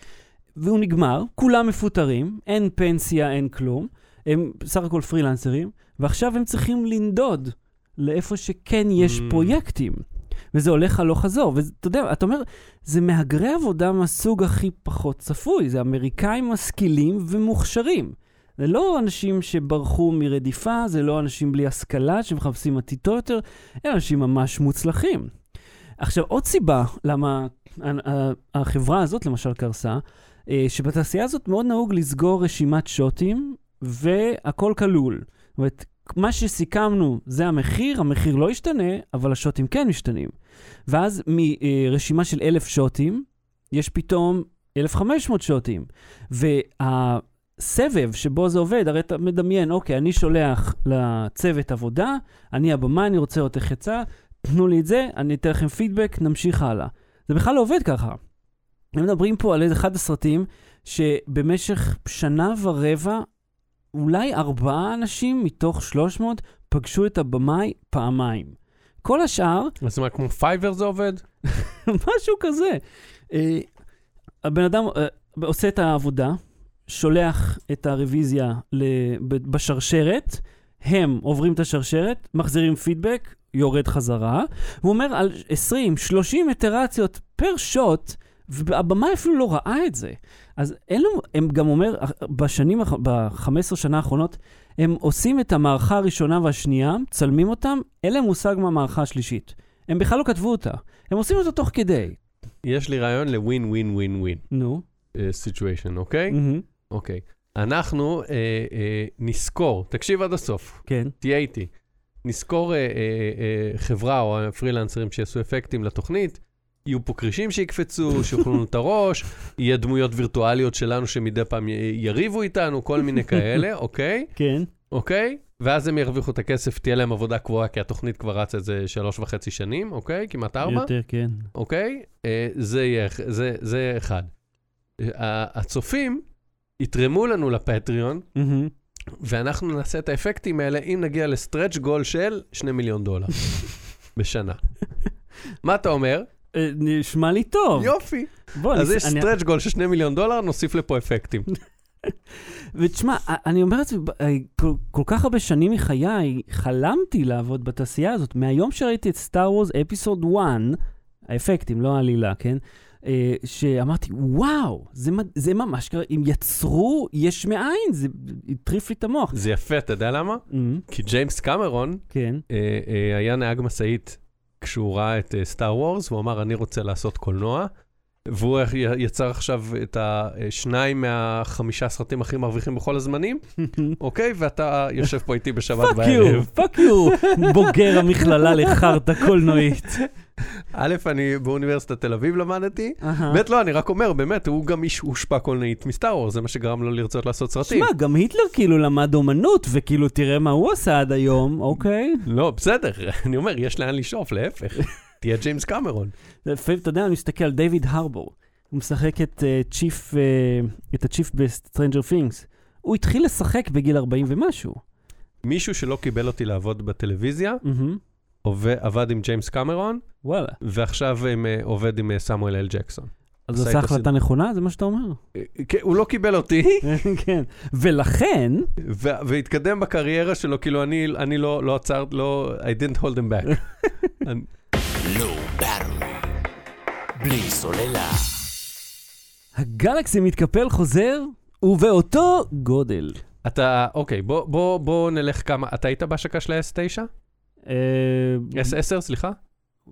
והוא נגמר, כולם מפוטרים, אין פנסיה, אין כלום. הם בסך הכל פרילנסרים, ועכשיו הם צריכים לנדוד לאיפה שכן יש Mm. פרויקטים. וזה הולך הלוך חזור. ואתה יודע, אתה אומר, זה מהגרי עבודה מהסוג הכי פחות צפוי, זה אמריקאים משכילים ומוכשרים. זה לא אנשים שברחו מרדיפה, זה לא אנשים בלי השכלה שמחפשים עתיד טוב יותר, הם אנשים ממש מוצלחים. עכשיו, עוד סיבה למה החברה הזאת למשל קרסה, אה, שבתעשייה הזאת מאוד נהוג לסגור רשימת שוטים, והכל כלול. זאת אומרת, מה שסיכמנו זה המחיר, המחיר לא ישתנה, אבל השוטים כן משתנים. ואז מרשימה של אלף שוטים, יש פתאום 1,500 שוטים. והסבב שבו זה עובד, הרי אתה מדמיין, אוקיי, אני שולח לצוות עבודה, אני הבמה, אני רוצה לראות איך יצא, תנו לי את זה, אני אתן לכם פידבק, נמשיך הלאה. זה בכלל לא עובד ככה. הם מדברים פה על אחד הסרטים שבמשך שנה ורבע, אולי ארבעה אנשים מתוך 300 פגשו את הבמאי פעמיים. כל השאר, אז מה, כמו Fiverr זה עובד? משהו כזה. אה, הבן אדם אה, עושה את העבודה, שולח את הרוויזיה ל- ב- בשרשרת, הם עוברים את השרשרת, מחזירים פידבק, יורד חזרה, והוא אומר על 20-30 איטרציות per shot, והבמאי אפילו לא ראה את זה. אז אין לו, הם גם אומר, בשנים, האח- ב-15 שנה האחרונות, הם עושים את המערכה הראשונה והשנייה, צלמים אותם, אין להם מושג מהמערכה השלישית. הם בכלל לא כתבו אותה, הם עושים אותה תוך כדי. יש לי רעיון לווין ווין ווין ווין נו. סיטואשן, אוקיי? מהמם. אוקיי. אנחנו אה, אה, נזכור, תקשיב עד הסוף, כן. תהיה איתי. נזכור אה, אה, אה, חברה או פרילנסרים שיעשו אפקטים לתוכנית, יהיו פה כרישים שיקפצו, שיאכלו לנו את הראש, יהיה דמויות וירטואליות שלנו שמדי פעם יריבו איתנו, כל מיני כאלה, אוקיי? כן. אוקיי? ואז הם ירוויחו את הכסף, תהיה להם עבודה קבועה, כי התוכנית כבר רצה איזה שלוש וחצי שנים, אוקיי? כמעט ארבע. יותר, כן. אוקיי? אה, זה יהיה, זה, זה אחד. אה, הצופים יתרמו לנו לפטריון מהמם. ואנחנו נעשה את האפקטים האלה אם נגיע ל stretch goal של 2 מיליון דולר בשנה. מה אתה אומר? אה, נשמע לי טוב. יופי. בוא, אז אני- יש אני- סטרץ' גול של 2 מיליון דולר, נוסיף לפה אפקטים. ותשמע, אני אומר את זה, כל, כל כך הרבה שנים מחיי, חלמתי לעבוד בתעשייה הזאת. מהיום שראיתי את Star Wars Episode 1, האפקטים, לא העלילה, כן? אה, שאמרתי, וואו, זה, זה ממש קרה, אם יצרו יש מאין, זה הטריף לי את המוח. זה יפה, אתה יודע למה? אמ, כי ג'יימס קמרון כן. אה, אה, היה נהג משאית כשהוא ראה את Star Wars, והוא אמר, אני רוצה לעשות קולנוע. והוא יצר עכשיו את השניים מהחמישה סרטים הכי מרוויחים בכל הזמנים, אוקיי? ואתה יושב פה איתי בשבת פאק יו, בערב. פאק יו, בוגר המכללה לחרטא קולנועית. א', אני באוניברסיטת תל אביב למדתי. ב', לא, אני רק אומר, באמת, הוא גם איש הושפע קולנועית מ Star Wars, זה מה שגרם לו לרצות לעשות סרטים. שמע, גם היטלר כאילו למד אומנות, וכאילו תראה מה הוא עשה עד היום, אוקיי? לא, בסדר, אני אומר, יש לאן לשאוף, להפך. תהיה ג'יימס קמרון. לפעמים, אתה יודע, אני מסתכל על דיוויד הרבור. הוא משחק את אה, צ'יף, אה, את הצ'יף ב Stranger Things. הוא התחיל לשחק בגיל 40 ומשהו. מישהו שלא קיבל אותי לעבוד בטלוויזיה, עבד עם ג'יימס קמרון, וואלה. ועכשיו אה, עובד עם סמואל אל ג'קסון. אז עשה איתו החלטה נכונה? זה מה שאתה אומר? כן, הוא לא קיבל אותי, כן. ולכן, והתקדם בקריירה שלו, כאילו אני, לא, לא עצר, לא, I didn't hold him back. Low Battery. בלי סוללה. הגלקסי מתקפל חוזר, ובאותו גודל. אתה, אוקיי, בוא, בוא, בוא נלך כמה, אתה היית בהשקה של ה-S9? אה, S10, סליחה?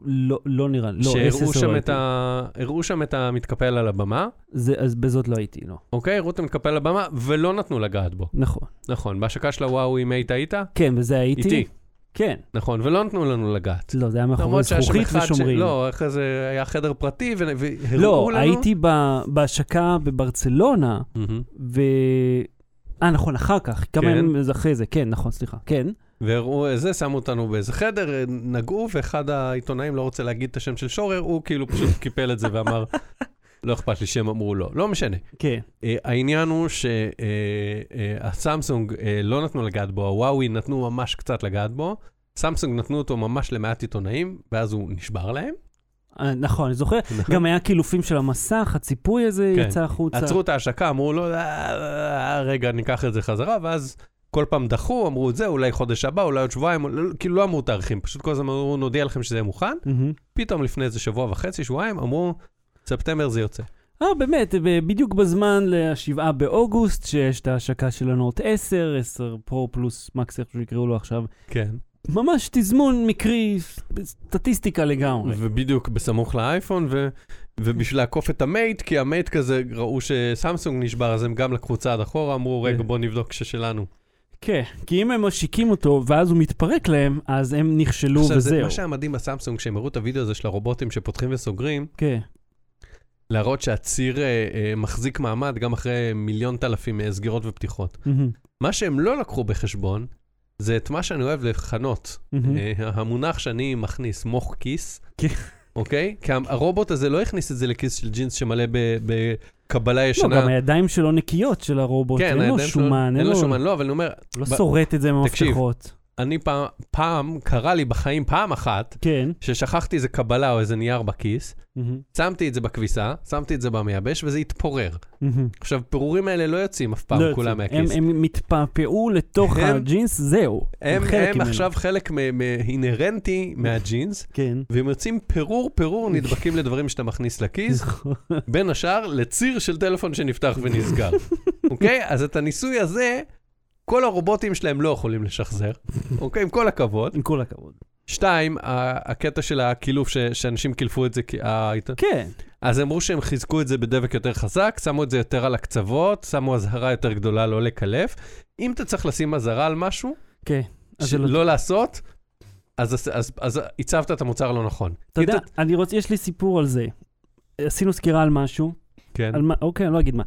לא, לא נראה לי. לא, שהראו S10 שם, לא את ה... הראו שם את המתקפל על הבמה, זה, אז בזאת לא הייתי, לא. אוקיי? הראו את המתקפל על הבמה, ולא נתנו לגעת בו. נכון. נכון, בהשקה של הוואו, אם היית היית? כן, בזה הייתי. איתי. כן. נכון, ולא נתנו לנו לגעת. לא, זה היה מאחורי זכוכית אחד ש... ושומרים. לא, אחרי זה היה חדר פרטי, והראו לא, לנו... הייתי ב- בהשקה בברצלונה. ו... אה, נכון, אחר כך, כמה כן. ימים אחרי זה, כן, נכון, סליחה, כן. והראו את זה, שמו אותנו באיזה חדר, נגעו, ואחד העיתונאים לא רוצה להגיד את השם של שורר, הוא כאילו פשוט קיפל את זה ואמר, לא אכפת לי שהם אמרו לא. לא משנה. כן. אה, העניין הוא שהסמסונג לא נתנו לגעת בו, הוואוי נתנו ממש קצת לגעת בו. סמסונג נתנו אותו ממש למעט עיתונאים, ואז הוא נשבר להם. אה, נכון, אני זוכר, גם היה קילופים של המסך, הציפוי הזה כן. יצא החוצה. עצרו את ההשקה, אמרו לו, "אה, אה, רגע, ניקח את זה חזרה, ואז כל פעם דחו, אמרו את זה, אולי חודש הבא, אולי עוד שבועיים, לא- כאילו לא אמרו תאריכים, פשוט כל הזמן אמרו, נודיע לכם שזה יהיה מוכן. פתאום לפני איזה שבוע וחצי, שבועיים, אמרו, ספטמבר זה יוצא. אה, באמת, בדיוק בזמן לשבעה באוגוסט, שיש את ההשקה של הנוט 10, 10 פרו פלוס מקס, איך שיקראו לו עכשיו. כן. ממש תזמון מקרי, סטטיסטיקה לגמרי. ובדיוק בסמוך לאייפון, ו... ובשביל לעקוף את המייט, כי המייט כזה, ראו שסמסונג נשבר, אז הם גם לקחו צעד אחורה, אמרו, רגע, כן. בוא נבדוק ששלנו. כן, כי אם הם משיקים אותו ואז הוא מתפרק להם, אז הם נכשלו עכשיו, זה, וזהו. מה שהיה מדהים בסמסונג, כשהם הראו את הוידאו הזה של הרובוטים שפותחים וסוגרים, כן. להראות שהציר אה, אה, מחזיק מעמד גם אחרי מיליון אלפים אה, סגירות ופתיחות. מהמם, מה שהם לא לקחו בחשבון, זה את מה שאני אוהב לכנות. מהמם. אה, המונח שאני מכניס, מוח כיס, כן. אוקיי? כי הרובוט הזה לא הכניס את זה לכיס של ג'ינס שמלא ב- בקבלה לא, ישנה. גם הידיים שלו נקיות של הרובוט, כן, אין לו שומן, אין לו שומן, לא, אבל אני אומר, לא שורט את זה תקשיב. מהמפתחות. אני פעם, פעם, קרה לי בחיים פעם אחת, כן. ששכחתי איזה קבלה או איזה נייר בכיס, מהמם, שמתי את זה בכביסה, שמתי את זה במייבש וזה התפורר. מהמם. עכשיו, פירורים האלה לא יוצאים אף פעם לא כולם יוצאים. מהכיס. הם- הם מתפעפעו לתוך הם- הג'ינס, זהו. הם, חלק הם. עכשיו חלק מ- מ- אינהרנטי מהג'ינס, כן. והם יוצאים פירור פירור נדבקים לדברים שאתה מכניס לכיס, בין השאר לציר של טלפון שנפתח ונסגר. אוקיי? אז את הניסוי הזה, כל הרובוטים שלהם לא יכולים לשחזר, אוקיי? עם כל הכבוד. עם כל הכבוד. שתיים, הקטע של הקילוף, ש- שאנשים קילפו את זה, כי- כן. אז אמרו שהם חיזקו את זה בדבק יותר חזק, שמו את זה יותר על הקצוות, שמו אזהרה יותר גדולה לא לקלף. אם אתה צריך לשים אזהרה על משהו, כן. אז לא- שלא לעשות, אז, אז, אז, אז הצבת את המוצר לא נכון. אתה יודע, אני רוצה, יש לי סיפור על זה. עשינו סקירה על משהו, כן. על מה, אוקיי, אני לא אגיד מה.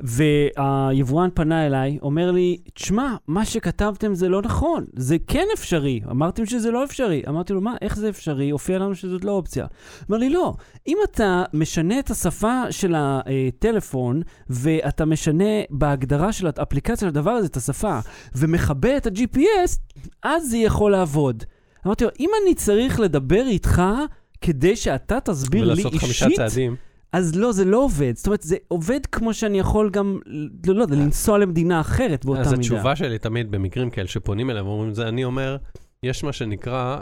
והיבואן פנה אליי, אומר לי, תשמע, מה שכתבתם זה לא נכון, זה כן אפשרי. אמרתם שזה לא אפשרי. אמרתי לו, מה, איך זה אפשרי? הופיע לנו שזאת לא אופציה. אמר לי, לא, אם אתה משנה את השפה של הטלפון, ואתה משנה בהגדרה של האפליקציה של הדבר הזה את השפה, ומכבה את ה-GPS, אז זה יכול לעבוד. אמרתי לו, אם אני צריך לדבר איתך כדי שאתה תסביר לי ולעשות חמישה אישית, צעדים. אז לא, זה לא עובד. זאת אומרת, זה עובד כמו שאני יכול גם, לא, לא יודע, לנסוע למדינה אחרת באותה אז מידה. התשובה שלי תמיד במקרים כאלה שפונים אליי ואומרים את זה, אני אומר, יש מה שנקרא,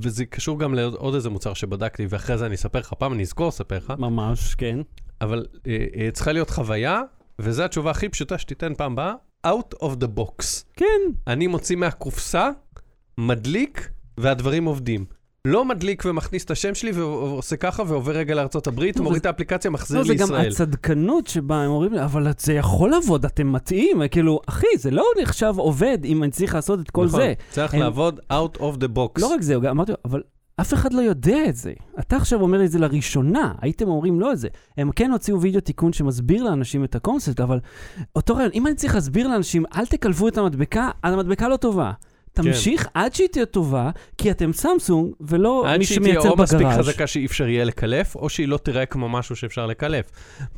וזה קשור גם לעוד איזה מוצר שבדקתי, ואחרי זה אני אספר לך פעם, אני אזכור לספר לך, ממש, כן. אבל אה, אה, צריכה להיות חוויה, וזו התשובה הכי פשוטה שתיתן פעם הבאה, out of the box. כן. אני מוציא מהקופסה, מדליק, והדברים עובדים. לא מדליק ומכניס את השם שלי ועושה ככה ועובר רגע הברית, לא, מוריד את האפליקציה, מחזיר לא, זה גם לישראל. הצדקנות שבה הם אומרים אבל זה יכול לעבוד, אתם מטעים. כאילו, אחי, זה לא נחשב עובד אם אני צריך לעשות את כל נכון, זה. צריך הם- לעבוד out of the box. לא רק זה, אמרתי לו, אבל אף אחד לא יודע את זה. אתה עכשיו אומר את זה לראשונה, הייתם אומרים לא את זה. הם כן הוציאו וידאו תיקון שמסביר לאנשים את הקונספט, אבל אותו רעיון, אם אני צריך להסביר לאנשים, אל תקלפו את המדבקה, המדבקה לא טובה. תמשיך עד שהיא תהיה טובה, כי אתם סמסונג ולא עד מי שהיא תהיה שמייצר או מספיק בגראז'. חזקה שאי אפשר יהיה לקלף, או שהיא לא תראה כמו משהו שאפשר לקלף.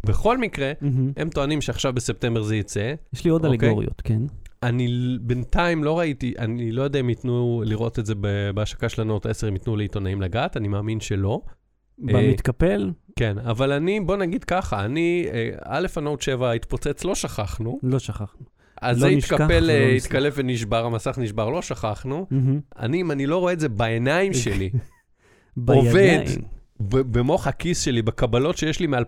בכל מקרה, מהמם. הם טוענים שעכשיו בספטמבר זה יצא. יש לי עוד אוקיי. אלגוריות, כן. אני בינתיים לא ראיתי, אני לא יודע אם ייתנו לראות את זה בהשקה של הנוט 10, אם ייתנו לעיתונאים לגעת, אני מאמין שלא. במתקפל, כן, אבל אני, בוא נגיד ככה, אני, אה, א', הנוט 7 התפוצץ, לא שכחנו. לא שכחנו. אז לא זה נשכח התקפל, ולא אה. התקלף ונשבר, המסך נשבר, לא שכחנו. מהמם. אני, אם אני לא רואה את זה בעיניים שלי. ב- במוח הכיס שלי, בקבלות שיש לי מ-2006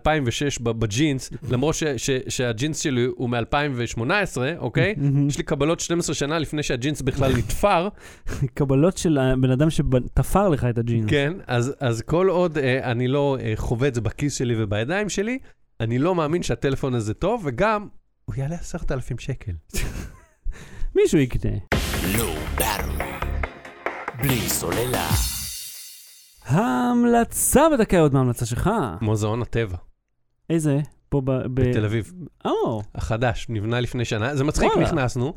בג'ינס, למרות ש- ש- שהג'ינס שלי הוא מ-2018, אוקיי? מהמם. יש לי קבלות 12 שנה לפני שהג'ינס בכלל נתפר, קבלות של הבן אדם שתפר לך את הג'ינס. כן? אז, אז כל עוד אה, אני לא אה, חווה את זה בכיס שלי ובידיים שלי, אני לא מאמין שהטלפון הזה טוב, וגם, הוא יעלה 10,000 שקל. מישהו יקנה. Battery. בלי סוללה. ההמלצה בדקה עוד מההמלצה שלך. מוזיאון הטבע, איזה? פה ב... ב- בתל אביב, או, החדש, נבנה לפני שנה. זה מצחיק, וואלה. נכנסנו,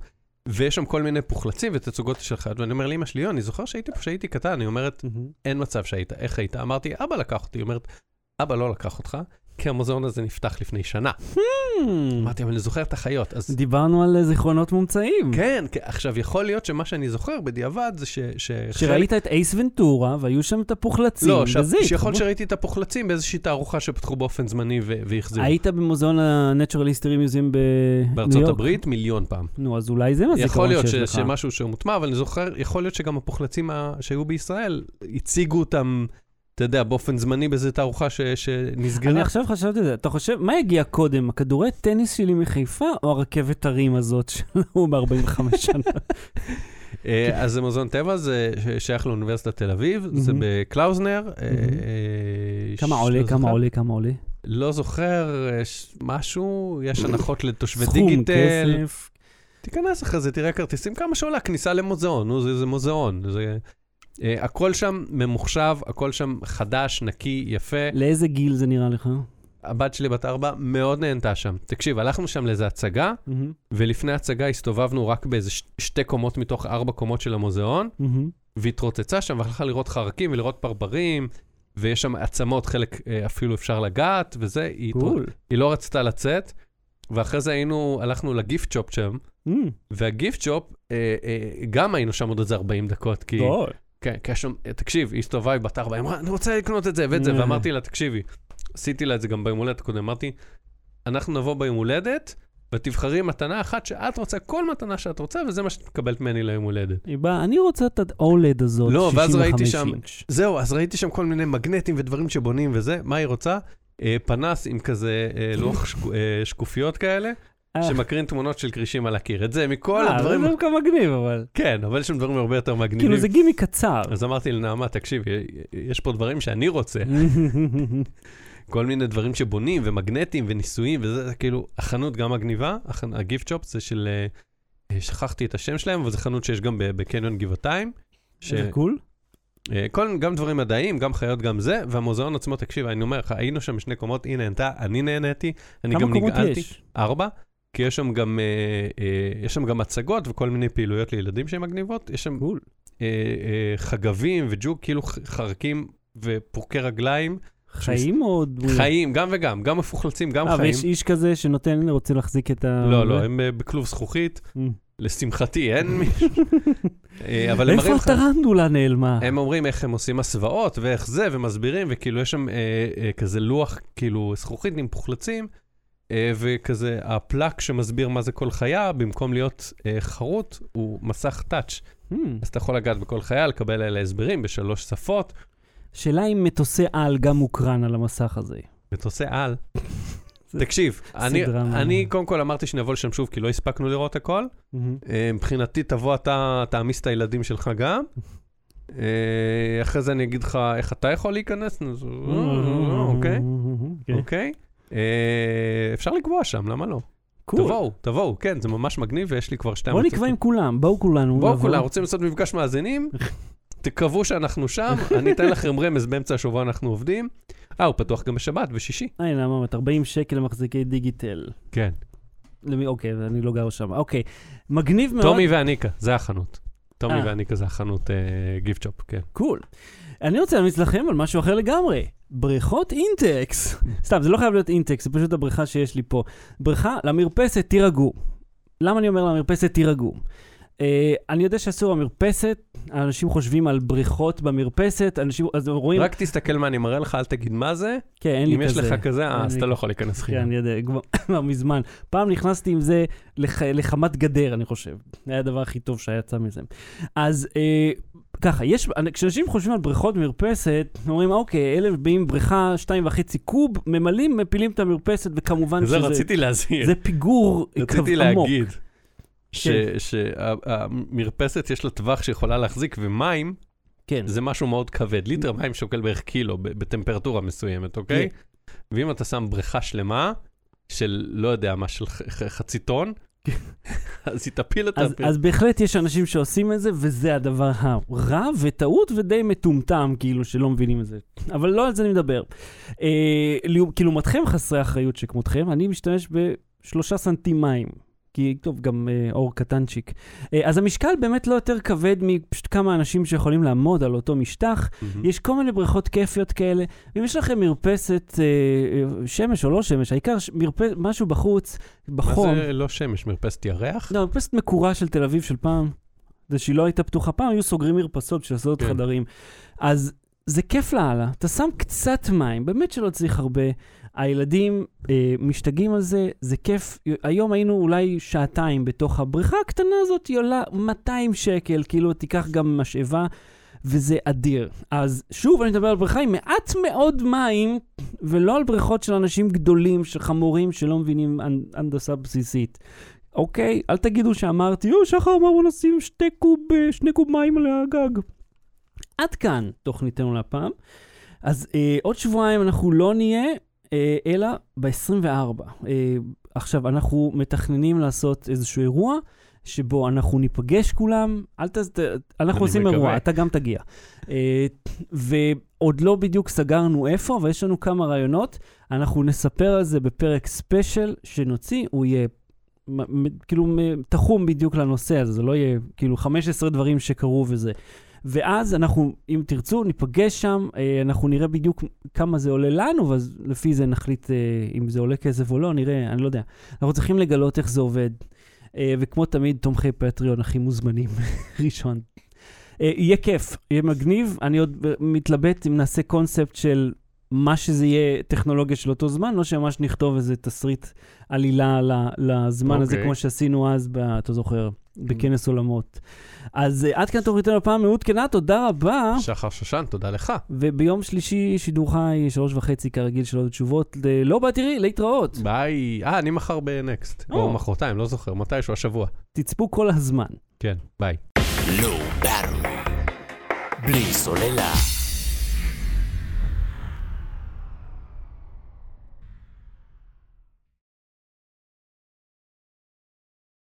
ויש שם כל מיני פוחלצים ותצוגות של חיות, ואני אומר לאמא שלי, "יו, אני זוכר שהייתי פה כשהייתי קטן, היא אומרת, אין מצב שהיית, איך היית? אמרתי, אבא לקח אותי. היא אומרת, אבא לא לקח אותך, כי המוזיאון הזה נפתח לפני שנה. Hmm. אמרתי, אבל אני זוכר את החיות. אז דיברנו על זיכרונות מומצאים. כן, כן, עכשיו יכול להיות שמה שאני זוכר בדיעבד זה ש... שראית את אייס ונטורה, והיו שם את הפוחלצים, לא, שיכול התחבר. שראיתי את הפוחלצים באיזושהי תערוכה שפתחו באופן זמני והחזירו. היית במוזיאון ה-Natural History Museum בניו בארצות יורק? הברית מיליון פעם. נו, אז אולי זה מה יכול להיות שיש לך. שמשהו שהוא מוטמע, אבל אני זוכר, יכול להיות שגם הפוחלצים שהיו בישראל, הציגו אותם, אתה יודע, באופן זמני באיזו תערוכה ש- שנסגרה. אני עכשיו חשבתי על זה, אתה חושב, מה יגיע קודם, הכדורי טניס שלי מחיפה, או הרכבת הרים הזאת שלו ב-45 שנה? אה, אז זה מוזיאון טבע, זה שייך לאוניברסיטת תל אביב, זה. בקלאוזנר. אה. אה, כמה ש- עולה, לא כמה. עולה, כמה עולה? לא זוכר, אה, ש- משהו, יש הנחות לתושבי סכום, דיגיטל. כסף. תיכנס אחרי זה, תראה כרטיסים, כמה שעולה כניסה למוזיאון, נו, זה, זה מוזיאון. Uh, הכל שם ממוחשב, הכל שם חדש, נקי, יפה. לאיזה גיל זה נראה לך? הבת שלי בת ארבע מאוד נהנתה שם. תקשיב, הלכנו שם לאיזה הצגה, מהמם, ולפני ההצגה הסתובבנו רק באיזה ש- שתי קומות מתוך ארבע קומות של המוזיאון, מהמם. והתרוצצה שם והלכה לראות חרקים ולראות פרברים, ויש שם עצמות, חלק uh, אפילו אפשר לגעת, וזה, היא, התר... קול. היא לא רצתה לצאת, ואחרי זה היינו, הלכנו לגיפט שופ שם, מהמם, והגיפט שופ, אה, אה, גם היינו שם עוד איזה 40 דקות, כי... גדול. כן, כי יש שם, תקשיב, היא הסתובבה, היא בת ארבע, היא אמרה, אני רוצה לקנות את זה ואת זה, אה. ואמרתי לה, תקשיבי, עשיתי לה את זה גם ביום הולדת הקודם, אמרתי, אנחנו נבוא ביום הולדת, ותבחרי מתנה אחת שאת רוצה, כל מתנה שאת רוצה, וזה מה שאת מקבלת ממני ליום הולדת. היא באה, אני רוצה את ה-OLED הזאת, לא, ואז 65 ראיתי שם-. זהו, אז ראיתי שם כל מיני מגנטים ודברים שבונים וזה, מה היא רוצה? אה, פנס עם כזה אה, לוח שקו- שקופיות כאלה, שמקרין תמונות של כרישים על הקיר. את זה, מכל אה, הדברים... זה דווקא מגניב, אבל. כן, אבל יש שם דברים הרבה יותר מגניבים. כאילו, זה גימי קצר. אז אמרתי לנעמה, תקשיבי, יש פה דברים שאני רוצה. כל מיני דברים שבונים, ומגנטים, וניסויים, וזה זה כאילו, החנות גם מגניבה, הגיפט שופ זה של, אה, אה, שכחתי את השם שלהם, אבל זו חנות שיש גם בקניון גבעתיים. זה קול? אה, כל, גם דברים מדעיים, גם חיות, גם זה, והמוזיאון עצמו, תקשיב, אני אומר לך, היינו שם בשני קומות, היא נהנתה, אני נהניתי, אני כמה גם קומות נגעלתי. יש? ארבע, כי יש שם גם, אה, אה, יש שם גם הצגות וכל מיני פעילויות לילדים שהן מגניבות. יש שם קול. אה, אה, חגבים וג'וק, כאילו חרקים ופורקי רגליים. חיים או דמויות? חיים, גם וגם, גם מפוחלצים, גם אה, חיים. ויש איש כזה שנותן, רוצה להחזיק את ה... לא, לא? הם אה, בכלוב זכוכית. Mm. לשמחתי, אין מישהו. אה, אבל הם איפה מראים לך... הטרנדולה נעלמה? הם אומרים איך הם עושים הסוואות ואיך זה, ומסבירים, וכאילו יש שם אה, אה, כזה לוח, כאילו זכוכית עם פוחלצים, וכזה הפלאק שמסביר מה זה כל חיה, במקום להיות אה, חרוט, הוא מסך טאץ'. Hmm. אז אתה יכול לגעת בכל חיה, לקבל עליה הסברים בשלוש שפות, שאלה אם מטוסי על גם מוקרן על המסך הזה. מטוסי על. תקשיב, אני, אני קודם כל אמרתי שנבוא לשם שוב, כי לא הספקנו לראות הכל. מהמם. אה, מבחינתי, תבוא אתה, תעמיס את הילדים שלך גם. אה, אחרי זה אני אגיד לך איך אתה יכול להיכנס, אה, אוקיי, אוקיי. אה, אפשר לקבוע שם, למה לא? קול. תבואו, תבואו, כן, זה ממש מגניב, ויש לי כבר שתי בוא נקבע עם כולם, בואו כולנו. בואו. כולם, רוצים לעשות מפגש מאזינים? תקוו שאנחנו שם, אני אתן לכם רמז באמצע השבוע אנחנו עובדים. אה, הוא פתוח גם בשבת, בשישי. אה, הנה, אמרת, 40 שקל למחזיקי דיגיטל. כן. למי, אוקיי, אני לא גר שם. אוקיי. מגניב מאוד. טומי ואניקה, זה החנות. טומי אה. ואניקה זה החנות gift shop, כן. Cool. אני רוצה להמליץ לכם על משהו אחר לגמרי. בריכות אינטקס. סתם, זה לא חייב להיות אינטקס, זה פשוט הבריכה שיש לי פה. בריכה למרפסת, תירגעו. למה אני אומר למרפסת, תירגעו? Uh, אני יודע שאסור במרפסת, אנשים חושבים על בריכות במרפסת, אנשים, אז רואים, רק תסתכל מה אני מראה לך, אל תגיד מה זה. כן, אין לי אם יש כזה. לך כזה, אה, אז לי- אתה לא יכול להיכנס כן, חינם. אני יודע, כבר מזמן. פעם נכנסתי עם זה לח... לחמת גדר, אני חושב. זה היה הדבר הכי טוב שיצא מזה. אז אה, ככה, יש, כשאנשים חושבים על בריכות במרפסת, אומרים, אוקיי, אלה באים בריכה שתיים וחצי קוב, ממלאים, מפילים את המרפסת, וכמובן זה שזה... רציתי להזהיר. זה פיגור רציתי עמוק. להגיד כן. שהמרפסת יש לה טווח שיכולה להחזיק, ומים כן. זה משהו מאוד כבד. ליטר מים שוקל בערך קילו בטמפרטורה מסוימת, אוקיי? ואם אתה שם בריכה שלמה, של לא יודע מה, של חצי טון, אז היא תפיל את אז, הפ... אז בהחלט יש אנשים שעושים את זה, וזה הדבר הרע וטעות ודי מטומטם, כאילו, שלא מבינים את זה. אבל לא על זה אני מדבר. אה, לעו- כלעומתכם חסרי אחריות שכמותכם, אני משתמש בשלושה סנטים מים. כי, טוב, גם אה, אור קטנצ'יק. אה, אז המשקל באמת לא יותר כבד מפשוט כמה אנשים שיכולים לעמוד על אותו משטח. מהמם. יש כל מיני בריכות כיפיות כאלה. אם יש לכם מרפסת, אה, אה, שמש או לא שמש, העיקר ש- מרפ... משהו בחוץ, בחום. מה זה לא שמש, מרפסת ירח? לא, מרפסת מקורה של תל אביב של פעם, זה שהיא לא הייתה פתוחה פעם, היו סוגרים מרפסות בשביל לעשות כן. חדרים. אז זה כיף לאללה, אתה שם קצת מים, באמת שלא צריך הרבה. הילדים אה, משתגעים על זה, זה כיף. היום היינו אולי שעתיים בתוך הבריכה הקטנה הזאת, היא עולה 200 שקל, כאילו תיקח גם משאבה, וזה אדיר. אז שוב, אני מדבר על בריכה עם מעט מאוד מים, ולא על בריכות של אנשים גדולים, של חמורים שלא מבינים הנ- הנדסה בסיסית. אוקיי? אל תגידו שאמרתי, או, שחר אמר בוא נשים שתי קוב, אה, שני קוב מים על הגג. עד כאן תוכניתנו להפעם. אז אה, עוד שבועיים אנחנו לא נהיה, אלא ב-24. אה, עכשיו, אנחנו מתכננים לעשות איזשהו אירוע, שבו אנחנו ניפגש כולם, אל ת... אנחנו עושים מקווה. אירוע, אתה גם תגיע. אה, ועוד לא בדיוק סגרנו איפה, אבל יש לנו כמה רעיונות. אנחנו נספר על זה בפרק ספיישל שנוציא, הוא יהיה כאילו תחום בדיוק לנושא הזה, זה לא יהיה כאילו 15 דברים שקרו וזה. ואז אנחנו, אם תרצו, ניפגש שם, אה, אנחנו נראה בדיוק כמה זה עולה לנו, ואז לפי זה נחליט אה, אם זה עולה כסף או לא, נראה, אני לא יודע. אנחנו צריכים לגלות איך זה עובד. אה, וכמו תמיד, תומכי פטריון הכי מוזמנים ראשון. יהיה כיף, יהיה מגניב. אני עוד מתלבט אם נעשה קונספט של מה שזה יהיה טכנולוגיה של אותו זמן, לא שממש נכתוב איזה תסריט עלילה לזמן הזה, אוקיי. כמו שעשינו אז, ב, אתה זוכר, בכנס עולמות. אז אה, עד כאן תוכניתנו הפעם מעודכנה, תודה רבה. שחר שושן, תודה לך. וביום שלישי שידור חי, שלוש וחצי כרגיל, שאלות ותשובות. ל- לא בא תראי, להתראות. ביי. אה, אני מחר בנקסט. או. מחרתיים, לא זוכר, מתישהו השבוע. תצפו כל הזמן. כן, ביי. Low Battery. בלי סוללה.